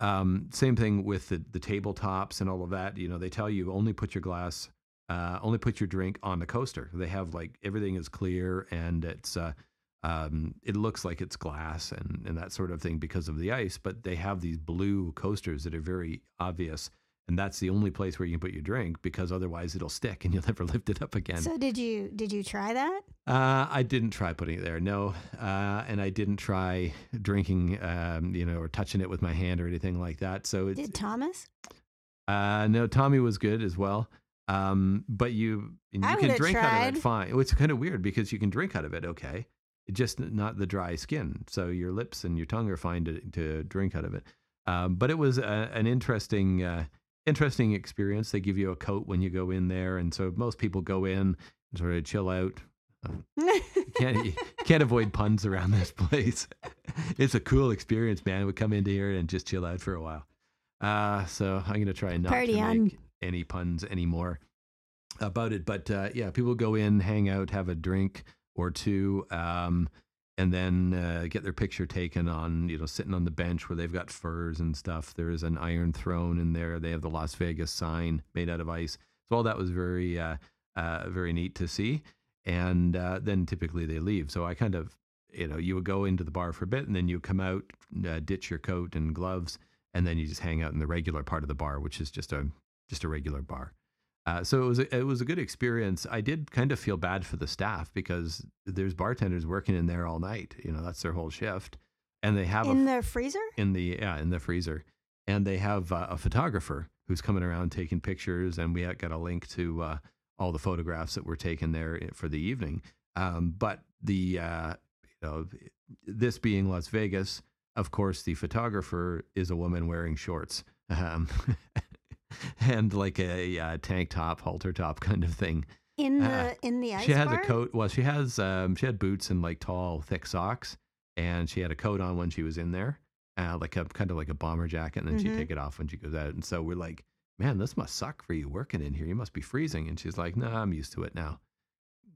um, same thing with the the tabletops and all of that. You know, they tell you only put your glass, uh, only put your drink on the coaster. They have like everything is clear and it's uh, um, it looks like it's glass and and that sort of thing because of the ice. But they have these blue coasters that are very obvious. And that's the only place where you can put your drink because otherwise it'll stick and (laughs) you'll never lift it up again. so did you did you try that? Uh, I didn't try putting it there, no, uh, and I didn't try drinking, um, you know, or touching it with my hand or anything like that. So it's Did Thomas? uh, no. Tommy was good as well, um, but you you I can drink out of it fine. It's kind of weird because you can drink out of it, okay, just not the dry skin. So your lips and your tongue are fine to to drink out of it. Um, but it was a, an interesting. Uh, Interesting experience. They give you a coat when you go in there, and so most people go in and sort of chill out, you can't you (laughs) can't avoid puns around this place. (laughs) it's a cool experience, man. We come into here and just chill out for a while. Uh, so I'm gonna try not Party to on. make any puns anymore about it. But uh, yeah, people go in, hang out, have a drink or two, um, and then uh, get their picture taken on, you know, sitting on the bench where they've got furs and stuff. There is an iron throne in there. They have the Las Vegas sign made out of ice. So all that was very, uh, uh, very neat to see. And uh, then typically they leave. So I kind of, you know, you would go into the bar for a bit and then you come out, uh, ditch your coat and gloves, and then you just hang out in the regular part of the bar, which is just a just a regular bar. Uh, so it was a, it was a good experience. I did kind of feel bad for the staff because there's bartenders working in there all night. You know, that's their whole shift, and they have a In the freezer? in the yeah in the freezer, and they have uh, a photographer who's coming around taking pictures, and we got a link to uh, all the photographs that were taken there for the evening. Um, but the uh, you know this being Las Vegas, of course, the photographer is a woman wearing shorts. (laughs) Um, (laughs) and like a, tank top, halter top kind of thing. In the Uh, in the ice she has bar? a coat. Well, she has um, she had boots and like tall, thick socks, and she had a coat on when she was in there, uh, like a kind of like a bomber jacket, and then Mhm. she'd take it off when she goes out. And so we're like, man, this must suck for you working in here. You must be freezing. And she's like, no, I'm used to it now,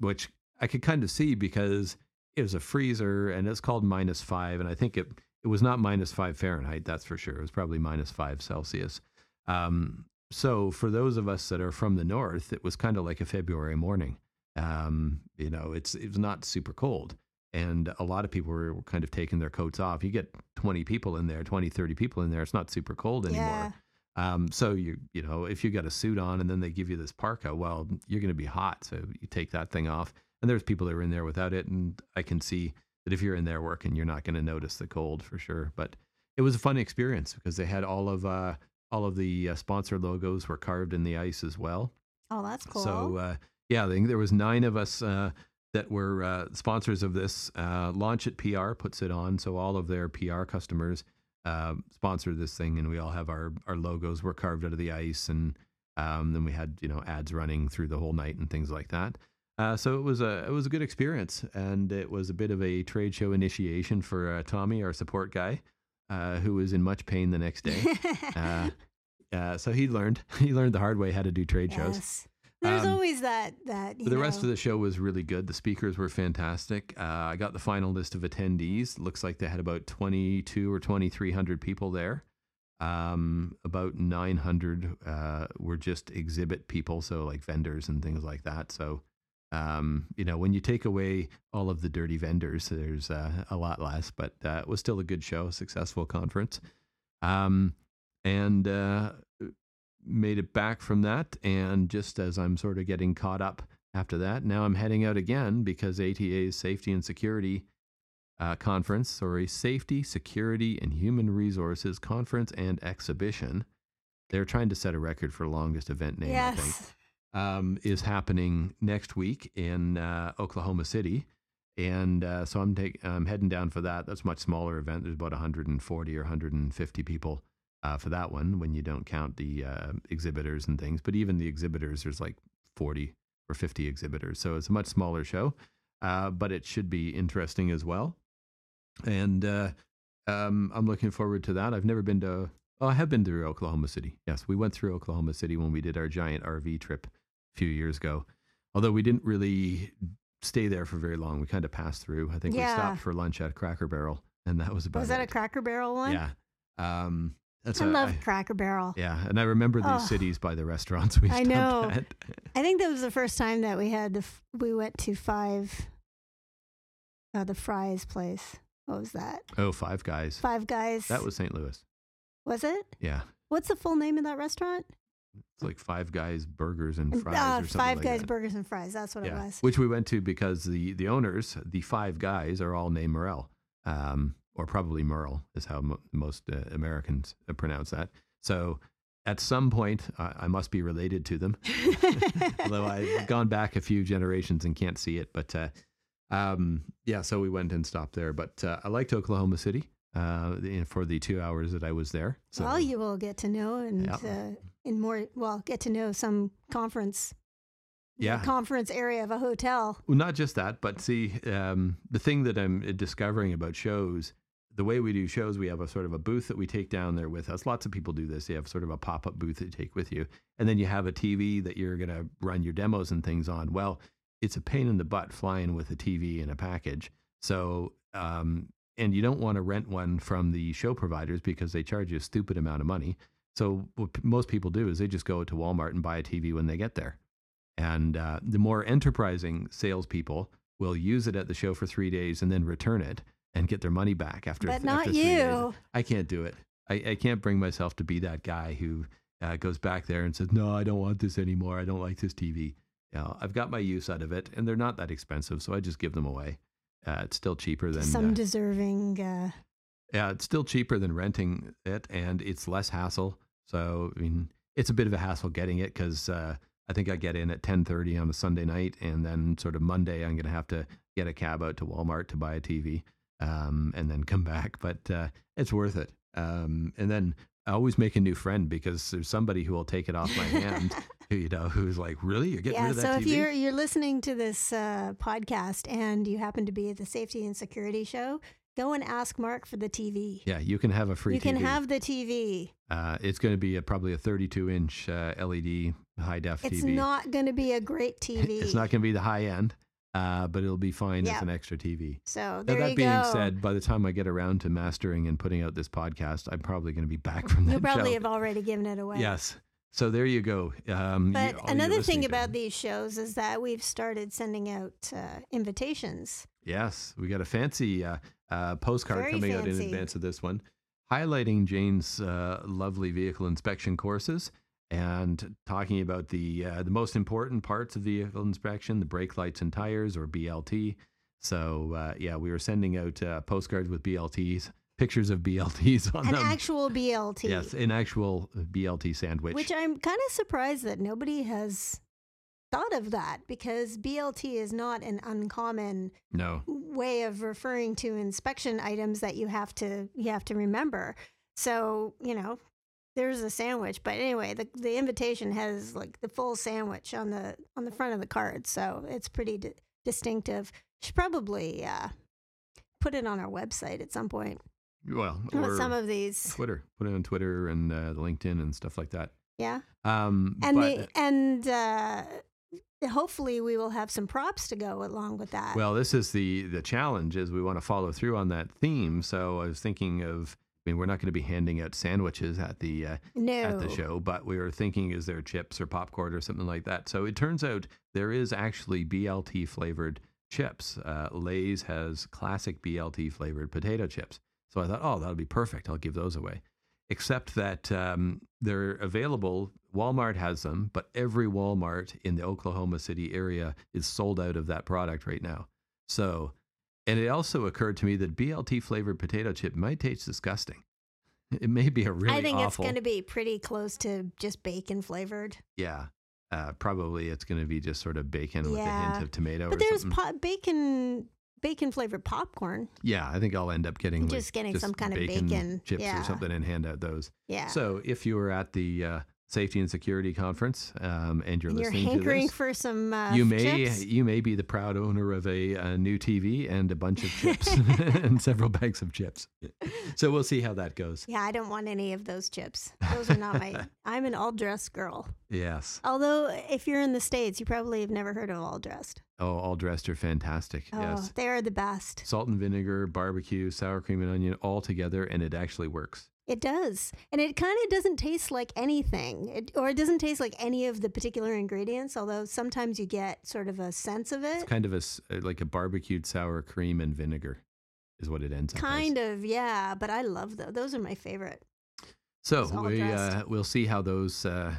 which I could kind of see because it was a freezer and it's called minus five, and I think it it was not minus five Fahrenheit. That's for sure. It was probably minus five Celsius. Um, so for those of us that are from the north, it was kind of like a February morning. Um, you know, it's it was not super cold. And a lot of people were, were kind of taking their coats off. You get 20 people in there, 20, 30 people in there. It's not super cold anymore. Yeah. Um, so you you know if you got a suit on and then they give you this parka, well, you're going to be hot. So you take that thing off. And there's people that are in there without it, and I can see that if you're in there working, you're not going to notice the cold for sure. But it was a fun experience because they had all of uh, all of the uh, sponsor logos were carved in the ice as well. Oh, that's cool. So uh, yeah, I think there was nine of us uh, that were uh, sponsors of this. Uh, Launch at PR puts it on, so all of their PR customers uh, sponsor this thing, and we all have our our logos were carved out of the ice, and um, then we had you know ads running through the whole night and things like that. Uh, so it was a it was a good experience, and it was a bit of a trade show initiation for uh, Tommy, our support guy, uh, who was in much pain the next day. (laughs) uh, uh, so he learned (laughs) he learned the hard way how to do trade shows. There's Um, always that that you But the rest of the show was really good. The speakers were fantastic. Uh, I got the final list of attendees. Looks like they had about 22 or 2,300 people there. Um, about 900 uh, were just exhibit people, so like vendors and things like that. So, um, you know, when you take away all of the dirty vendors, there's uh, a lot less, but uh, it was still a good show, a successful conference. Um, and uh, made it back from that. And just as I'm sort of getting caught up after that, now I'm heading out again because ATA's Safety and Security uh, Conference, or a Safety, Security, and Human Resources Conference and Exhibition. They're trying to set a record for longest event name, I think yes. Um, is happening next week in uh, Oklahoma City. And uh, so I'm, take, I'm heading down for that. That's a much smaller event. There's about 140 or 150 people uh, for that one when you don't count the uh, exhibitors and things. But even the exhibitors, there's like 40 or 50 exhibitors. So it's a much smaller show, uh, but it should be interesting as well. And uh, um, I'm looking forward to that. I've never been to, oh, I have been to Oklahoma City. Yes, we went through Oklahoma City when we did our giant RV trip few years ago. Although we didn't really stay there for very long. We kind of passed through. I think we stopped for lunch at Cracker Barrel, and that was about Was that a. Cracker Barrel one? Yeah. Um, that's I a- love I- Cracker Barrel. yeah, and I remember these Oh. cities by the restaurants we (laughs) I know. at. I think that was the first time that we had the f- we went to five uh, the fries place. What was that? Oh, Five Guys. Five Guys. That was St. Louis. was it? Yeah. What's the full name of that restaurant? It's like Five Guys Burgers and Uh, Fries or something Five like Guys that. Burgers and Fries. That's what it was. Which we went to because the the owners, the Five Guys, are all named Murrell, um, or probably Merle is how mo- most uh, Americans uh, pronounce that. So at some point, I I must be related to them. (laughs) although I've gone back a few generations and can't see it. But uh, um, yeah, so we went and stopped there. But uh, I liked Oklahoma City uh, for the two hours that I was there. So well, you will get to know and Yeah. uh, in more well get to know some conference. the Yeah. conference area of a hotel. Well, not just that, but see, um, the thing that I'm discovering about shows, the way we do shows, we have a sort of a booth that we take down there with us. Lots of people do this. You have sort of a pop up booth that you take with you. And then you have a TV that you're going to run your demos and things on. Well, it's a pain in the butt flying with a TV in a package. So, um, and you don't want to rent one from the show providers because they charge you a stupid amount of money. So, what p- most people do is they just go to Walmart and buy a TV when they get there. And uh, the more enterprising salespeople will use it at the show for three days and then return it and get their money back after. But not after you. I can't do it. I, I can't bring myself to be that guy who uh, goes back there and says, "No, I don't want this anymore. I don't like this TV." You know, I've got my use out of it, and they're not that expensive, so I just give them away. Uh, it's still cheaper than some uh, deserving. Uh, yeah, it's still cheaper than renting it, and it's less hassle. So, I mean, it's a bit of a hassle getting it because uh, I think I get in at ten thirty on a Sunday night, and then sort of Monday I'm going to have to get a cab out to Walmart to buy a TV, um, and then come (laughs) back. But uh, it's worth it. Um, and then I always make a new friend because there's somebody who will take it off my hand. who (laughs) you know who's like, really? You're getting yeah. rid of that So that if you're you're listening to this uh, podcast and you happen to be at the safety and security show, go and ask Mark for the TV. yeah, you can have a free TV. you TV. can have the TV. Uh, it's going to be a, probably a 32 inch uh, LED high def It's TV. It's not going to be a great TV. (laughs) it's not going to be the high end, uh, but it'll be fine Yeah. as an extra TV. So Now, that being go. said, by the time I get around to mastering and putting out this podcast, I'm probably going to be back (laughs) from that you probably show. have already given it away. Yes. So there you go. Um, But you another thing to- about these shows is that we've started sending out uh, invitations. Yes, we got a fancy uh, uh, postcard Very coming out in advance of this one, highlighting Jane's uh, lovely vehicle inspection courses and talking about the uh, the most important parts of vehicle inspection, the brake lights and tires, or BLT. So uh, yeah, we were sending out uh, postcards with BLTs, pictures of BLTs (laughs) on An them. actual BLT. yes, an actual BLT sandwich. Which I'm kind of surprised that nobody has thought of that because BLT is not an uncommon no, way of referring to inspection items that you have to you have to remember. So, you know, there's a sandwich, but anyway, the the invitation has like the full sandwich on the on the front of the card, so it's pretty di- distinctive. Should probably uh, put it on our website at some point. well, or some of these, Twitter, put it on Twitter and uh, LinkedIn and stuff like that. yeah, Um, and but, the and uh, hopefully we will have some props to go along with that. Well, this is the the challenge is we want to follow through on that theme. So I was thinking of I mean we're not going to be handing out sandwiches at the uh, no, at the show, but we were thinking is there chips or popcorn or something like that. So it turns out there is actually BLT flavored chips. Uh, Lay's has classic BLT flavored potato chips. So I thought, oh, that'll be perfect. I'll give those away. Except that um, they're available. Walmart has them, but every Walmart in the Oklahoma City area is sold out of that product right now. So, and it also occurred to me that BLT flavored potato chip might taste disgusting. It may be a really I think awful. it's going to be pretty close to just bacon flavored. Yeah. Uh, probably it's going to be just sort of bacon with a hint of tomato But or there's something. po- bacon bacon flavored popcorn. yeah, I think I'll end up getting like, Just getting some kind of bacon, chips yeah. or something and hand out those. Yeah. So if you were at the uh, safety and security conference um, and you're you're listening to hankering this, for some uh, you may chips. you may be the proud owner of a, a new TV and a bunch of chips (laughs) (laughs) and several bags of chips. So we'll see how that goes. Yeah, I don't want any of those chips. Those are not my. (laughs) I'm an all dressed girl. Yes. Although, if you're in the states, you probably have never heard of all dressed. Oh, all dressed are fantastic. Oh, yes. they are the best. Salt and vinegar, barbecue, sour cream and onion all together, and it actually works. It does, and it kind of doesn't taste like anything, it, or it doesn't taste like any of the particular ingredients. Although sometimes you get sort of a sense of it. It's kind of a uh, like a barbecued sour cream and vinegar, is what it ends up. as. Kind of, yeah. But I love those. Those are my favorite. So we uh, we'll see how those uh,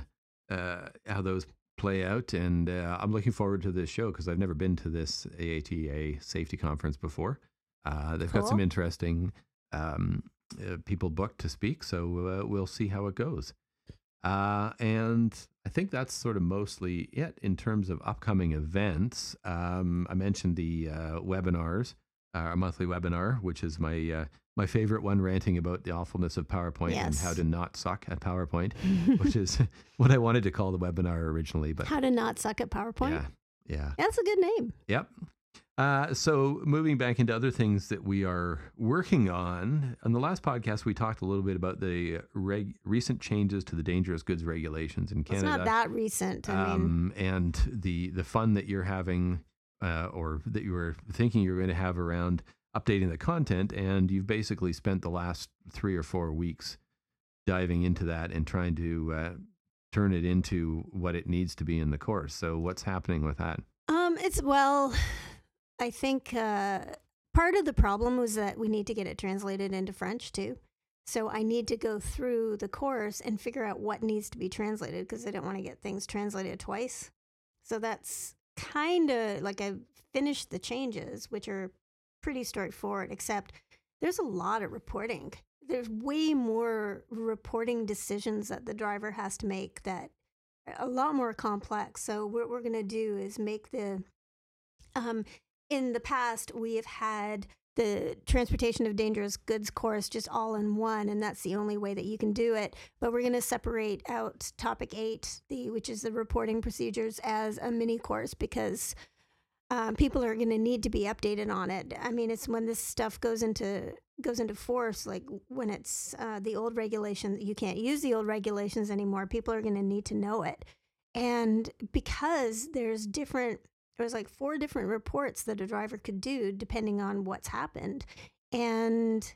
uh, how those play out, and uh, I'm looking forward to this show because I've never been to this AATA safety conference before. Uh, they've got some interesting um, people booked to speak, so uh, we'll see how it goes. Uh, and I think that's sort of mostly it in terms of upcoming events. Um, I mentioned the uh, webinars, uh, our monthly webinar, which is my uh, my favorite one, ranting about the awfulness of PowerPoint and how to not suck at PowerPoint, (laughs) which is (laughs) what I wanted to call the webinar originally. But How to not suck at PowerPoint. yeah, yeah. That's a good name. Yep. Uh, so moving back into other things that we are working on. On the last podcast, we talked a little bit about the reg- recent changes to the dangerous goods regulations in Canada. It's not that recent. I mean, um, and the the fun that you're having, uh, or that you were thinking you're going to have around updating the content, and you've basically spent the last three or four weeks diving into that and trying to uh, turn it into what it needs to be in the course. So what's happening with that? Um, it's well, I think uh, part of the problem was that we need to get it translated into French too. So I need to go through the course and figure out what needs to be translated because I don't want to get things translated twice. So that's kind of like I've finished the changes, which are pretty straightforward, except there's a lot of reporting. There's way more reporting decisions that the driver has to make that a lot more complex. So what we're going to do is make the um in the past we have had the transportation of dangerous goods course just all in one, and that's the only way that you can do it. But we're going to separate out topic eight, the which is the reporting procedures, as a mini course because um, people are going to need to be updated on it. I mean, it's when this stuff goes into goes into force, like when it's uh, the old regulations, you can't use the old regulations anymore. People are going to need to know it, and because there's different there was like four different reports that a driver could do depending on what's happened. And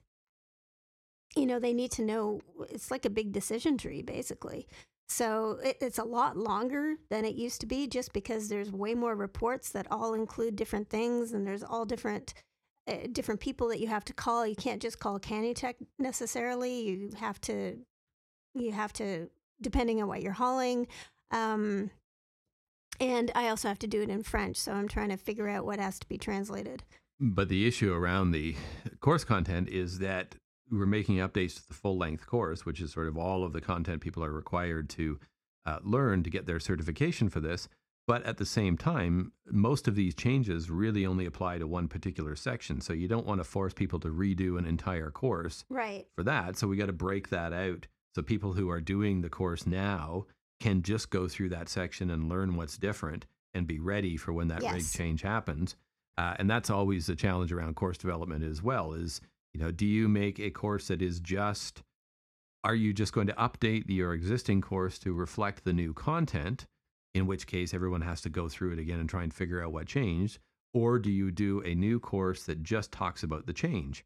you know they need to know it's like a big decision tree basically. So it, it's a lot longer than it used to be just because there's way more reports that all include different things and there's all different uh, different people that you have to call. You can't just call CANUTEC necessarily. You have to you have to depending on what you're hauling. Um, and I also have to do it in French, so I'm trying to figure out what has to be translated. But the issue around the course content is that we're making updates to the full length course, which is sort of all of the content people are required to uh, learn to get their certification for this. But at the same time, most of these changes really only apply to one particular section. So you don't want to force people to redo an entire course right. for that. So we got to break that out. So people who are doing the course now can just go through that section and learn what's different and be ready for when that Yes. rig change happens. Uh, and that's always the challenge around course development as well is, you know, do you make a course that is just, are you just going to update your existing course to reflect the new content, in which case everyone has to go through it again and try and figure out what changed? Or do you do a new course that just talks about the change?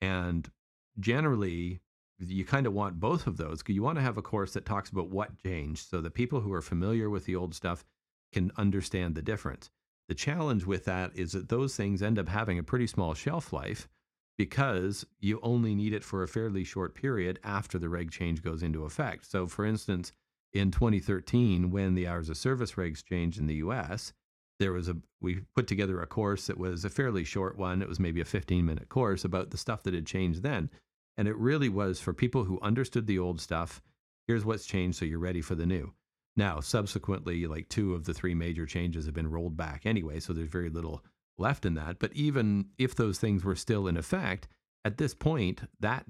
And generally, you kind of want both of those. You want to have a course that talks about what changed so that people who are familiar with the old stuff can understand the difference. The challenge with that is that those things end up having a pretty small shelf life because you only need it for a fairly short period after the reg change goes into effect. So, for instance, in 2013, when the hours of service regs changed in the US, there was a we put together a course that was a fairly short one. It was maybe a 15 minute course about the stuff that had changed then. And it really was for people who understood the old stuff. Here's what's changed, so you're ready for the new. Now, subsequently, like two of the three major changes have been rolled back anyway, so there's very little left in that. But even if those things were still in effect, at this point, that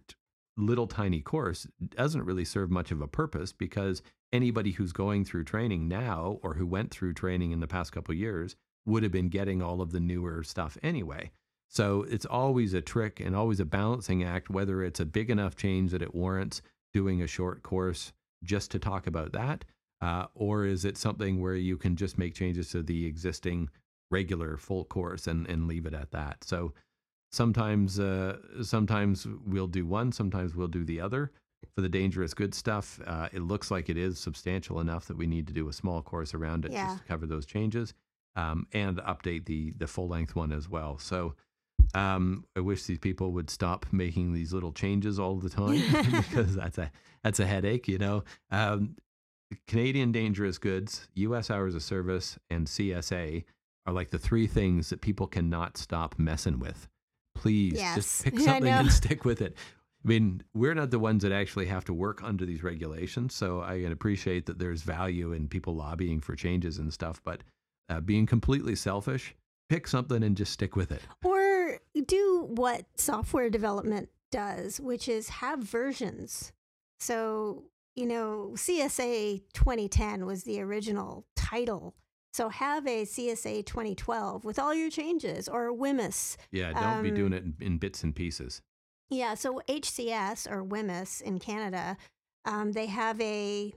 little tiny course doesn't really serve much of a purpose because anybody who's going through training now or who went through training in the past couple years would have been getting all of the newer stuff anyway. So it's always a trick and always a balancing act, whether it's a big enough change that it warrants doing a short course just to talk about that, uh, or is it something where you can just make changes to the existing regular full course and, and leave it at that? So sometimes uh, sometimes we'll do one, sometimes we'll do the other. For the dangerous good stuff, uh, it looks like it is substantial enough that we need to do a small course around it Yeah. just to cover those changes um, and update the the full length one as well. So um, I wish these people would stop making these little changes all the time (laughs) (laughs) because that's a that's a headache, you know. Um, Canadian dangerous goods, U.S. hours of service, and CSA are like the three things that people cannot stop messing with. Please Yes. just pick (laughs) something and stick with it. I mean, we're not the ones that actually have to work under these regulations, so I can appreciate that there's value in people lobbying for changes and stuff. But uh, being completely selfish, pick something and just stick with it. Or do what software development does, which is have versions. So, you know, CSA 2010 was the original title. So have a CSA 2012 with all your changes or WHMIS. Yeah, don't be Um, doing it in, in bits and pieces. Yeah, so HCS or WHMIS in Canada, um, they have a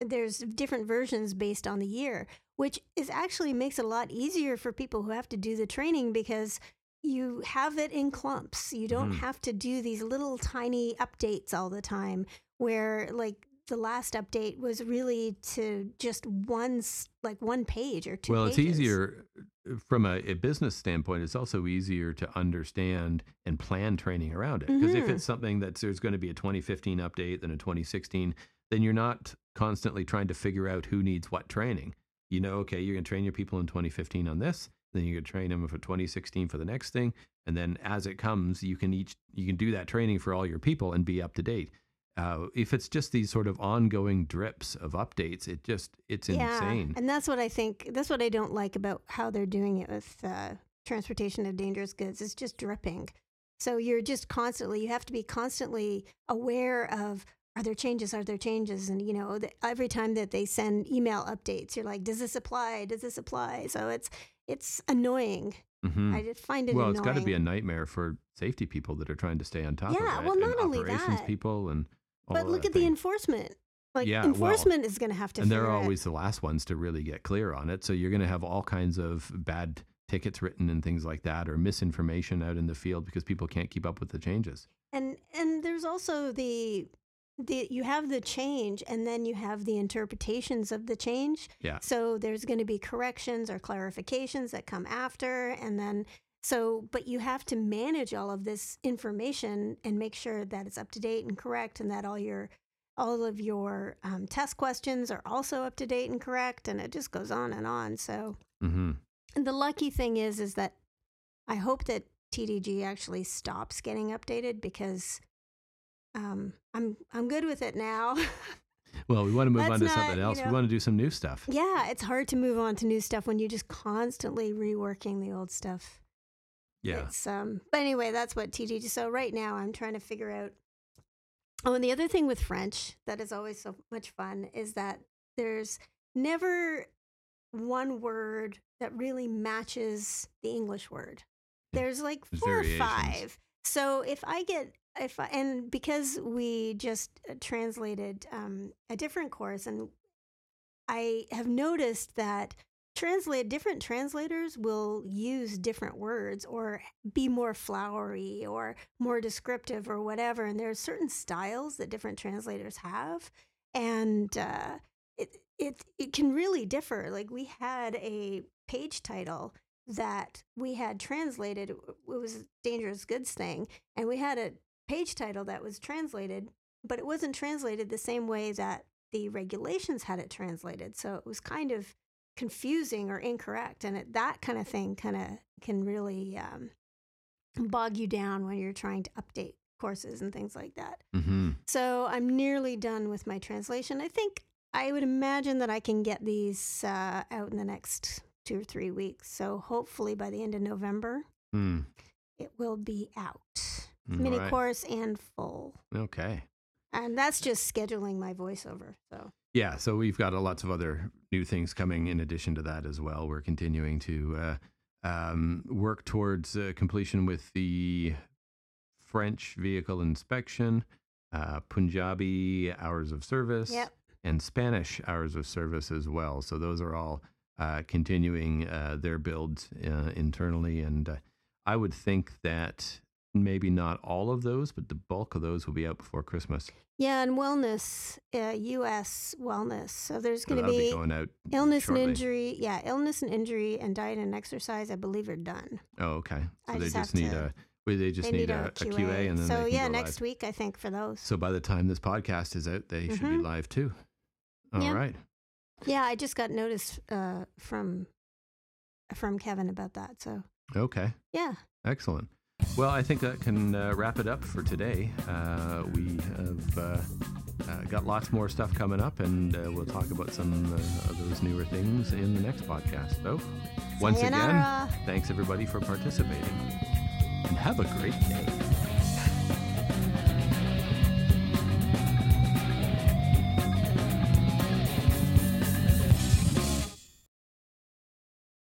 there's different versions based on the year, which is actually makes it a lot easier for people who have to do the training because you have it in clumps. You don't Mhm. have to do these little tiny updates all the time where like the last update was really to just one like one page or two well, it's easier uh, from a, a business standpoint. It's also easier to understand and plan training around it because if Mhm. it's something that there's going to be a 2015 update, then a 2016, then you're not constantly trying to figure out who needs what training. You know, okay, you're going to train your people in 2015 on this, then going to train them for 2016 for the next thing, and then as it comes, you can each you can do that training for all your people and be up to date. Uh, if it's just these sort of ongoing drips of updates, it just it's insane. And that's what I think. That's what I don't like about how they're doing it with uh, transportation of dangerous goods It's just dripping. So you're just constantly, you have to be constantly aware of are there changes? Are there changes? And you know, the, every time that they send email updates, you're like, does this apply? Does this apply? So it's it's annoying. Mhm. I just find it well, annoying. it's got to be a nightmare for safety people that are trying to stay on top of Yeah, well, not only operations that, people and all but look at the enforcement. Like Yeah, well, enforcement is going to have to. and they're figure it. always the last ones to really get clear on it. So you're going to have all kinds of bad tickets written and things like that, or misinformation out in the field because people can't keep up with the changes. and and there's also the the you have the change and then you have the interpretations of the change. Yeah. so there's going to be corrections or clarifications that come after and then so but you have to manage all of this information and make sure that it's up to date and correct and that all your all of your um, test questions are also up to date and correct and it just goes on and on. So hmm and the lucky thing is, is that I hope that TDG actually stops getting updated because um, I'm I'm good with it now. (laughs) Well, we want to move on to not, something you else. know- We want to do some new stuff. yeah, it's hard to move on to new stuff when you're just constantly reworking the old stuff. Yeah. It's, um, but anyway, that's what TDG. So right now, I'm trying to figure out. Oh, and the other thing with French that is always so much fun is that there's never one word that really matches the English word. There's like four or five. So if I get if and because we just uh, translated um, a different course and I have noticed that translate different translators will use different words or be more flowery or more descriptive or whatever and there are certain styles that different translators have and uh, it, it it can really differ. Like we had a page title that we had translated it was dangerous goods thing and we had a page title that was translated but it wasn't translated the same way that the regulations had it translated. So it was kind of confusing or incorrect and it, that kind of thing kind of can really um, bog you down when you're trying to update courses and things like that. Hmm so i'm nearly done with my translation. I think i would imagine that i can get these uh, out in the next two or three weeks. So hopefully by the end of november Mm. it will be out mini right. course and full Okay. and that's just scheduling my voiceover so Yeah, so we've got a lots of other new things coming in addition to that as well. We're continuing to uh, um, work towards uh, completion with the French vehicle inspection, uh, Punjabi hours of service, Yep. and Spanish hours of service as well. So those are all uh, continuing uh, their builds uh, internally, and uh, I would think that maybe not all of those, but the bulk of those will be out before Christmas. yeah and wellness uh, us wellness so there's going to be, be going out illness shortly. and injury yeah illness and injury and diet and exercise i believe are done Oh, okay. So I they just just, need to- a. Well, they just they need, a, a QA, and then so yeah next live. week i think for those So by the time this podcast is out, they should be Mhm. live too. All right. Yeah. yeah i just got notice uh, from from kevin about that so Okay. yeah Excellent. Well, I think that can uh, wrap it up for today. Uh, we have uh, uh, got lots more stuff coming up, and uh, we'll talk about some uh, of those newer things in the next podcast. So, once again, thanks everybody for participating, and have a great day.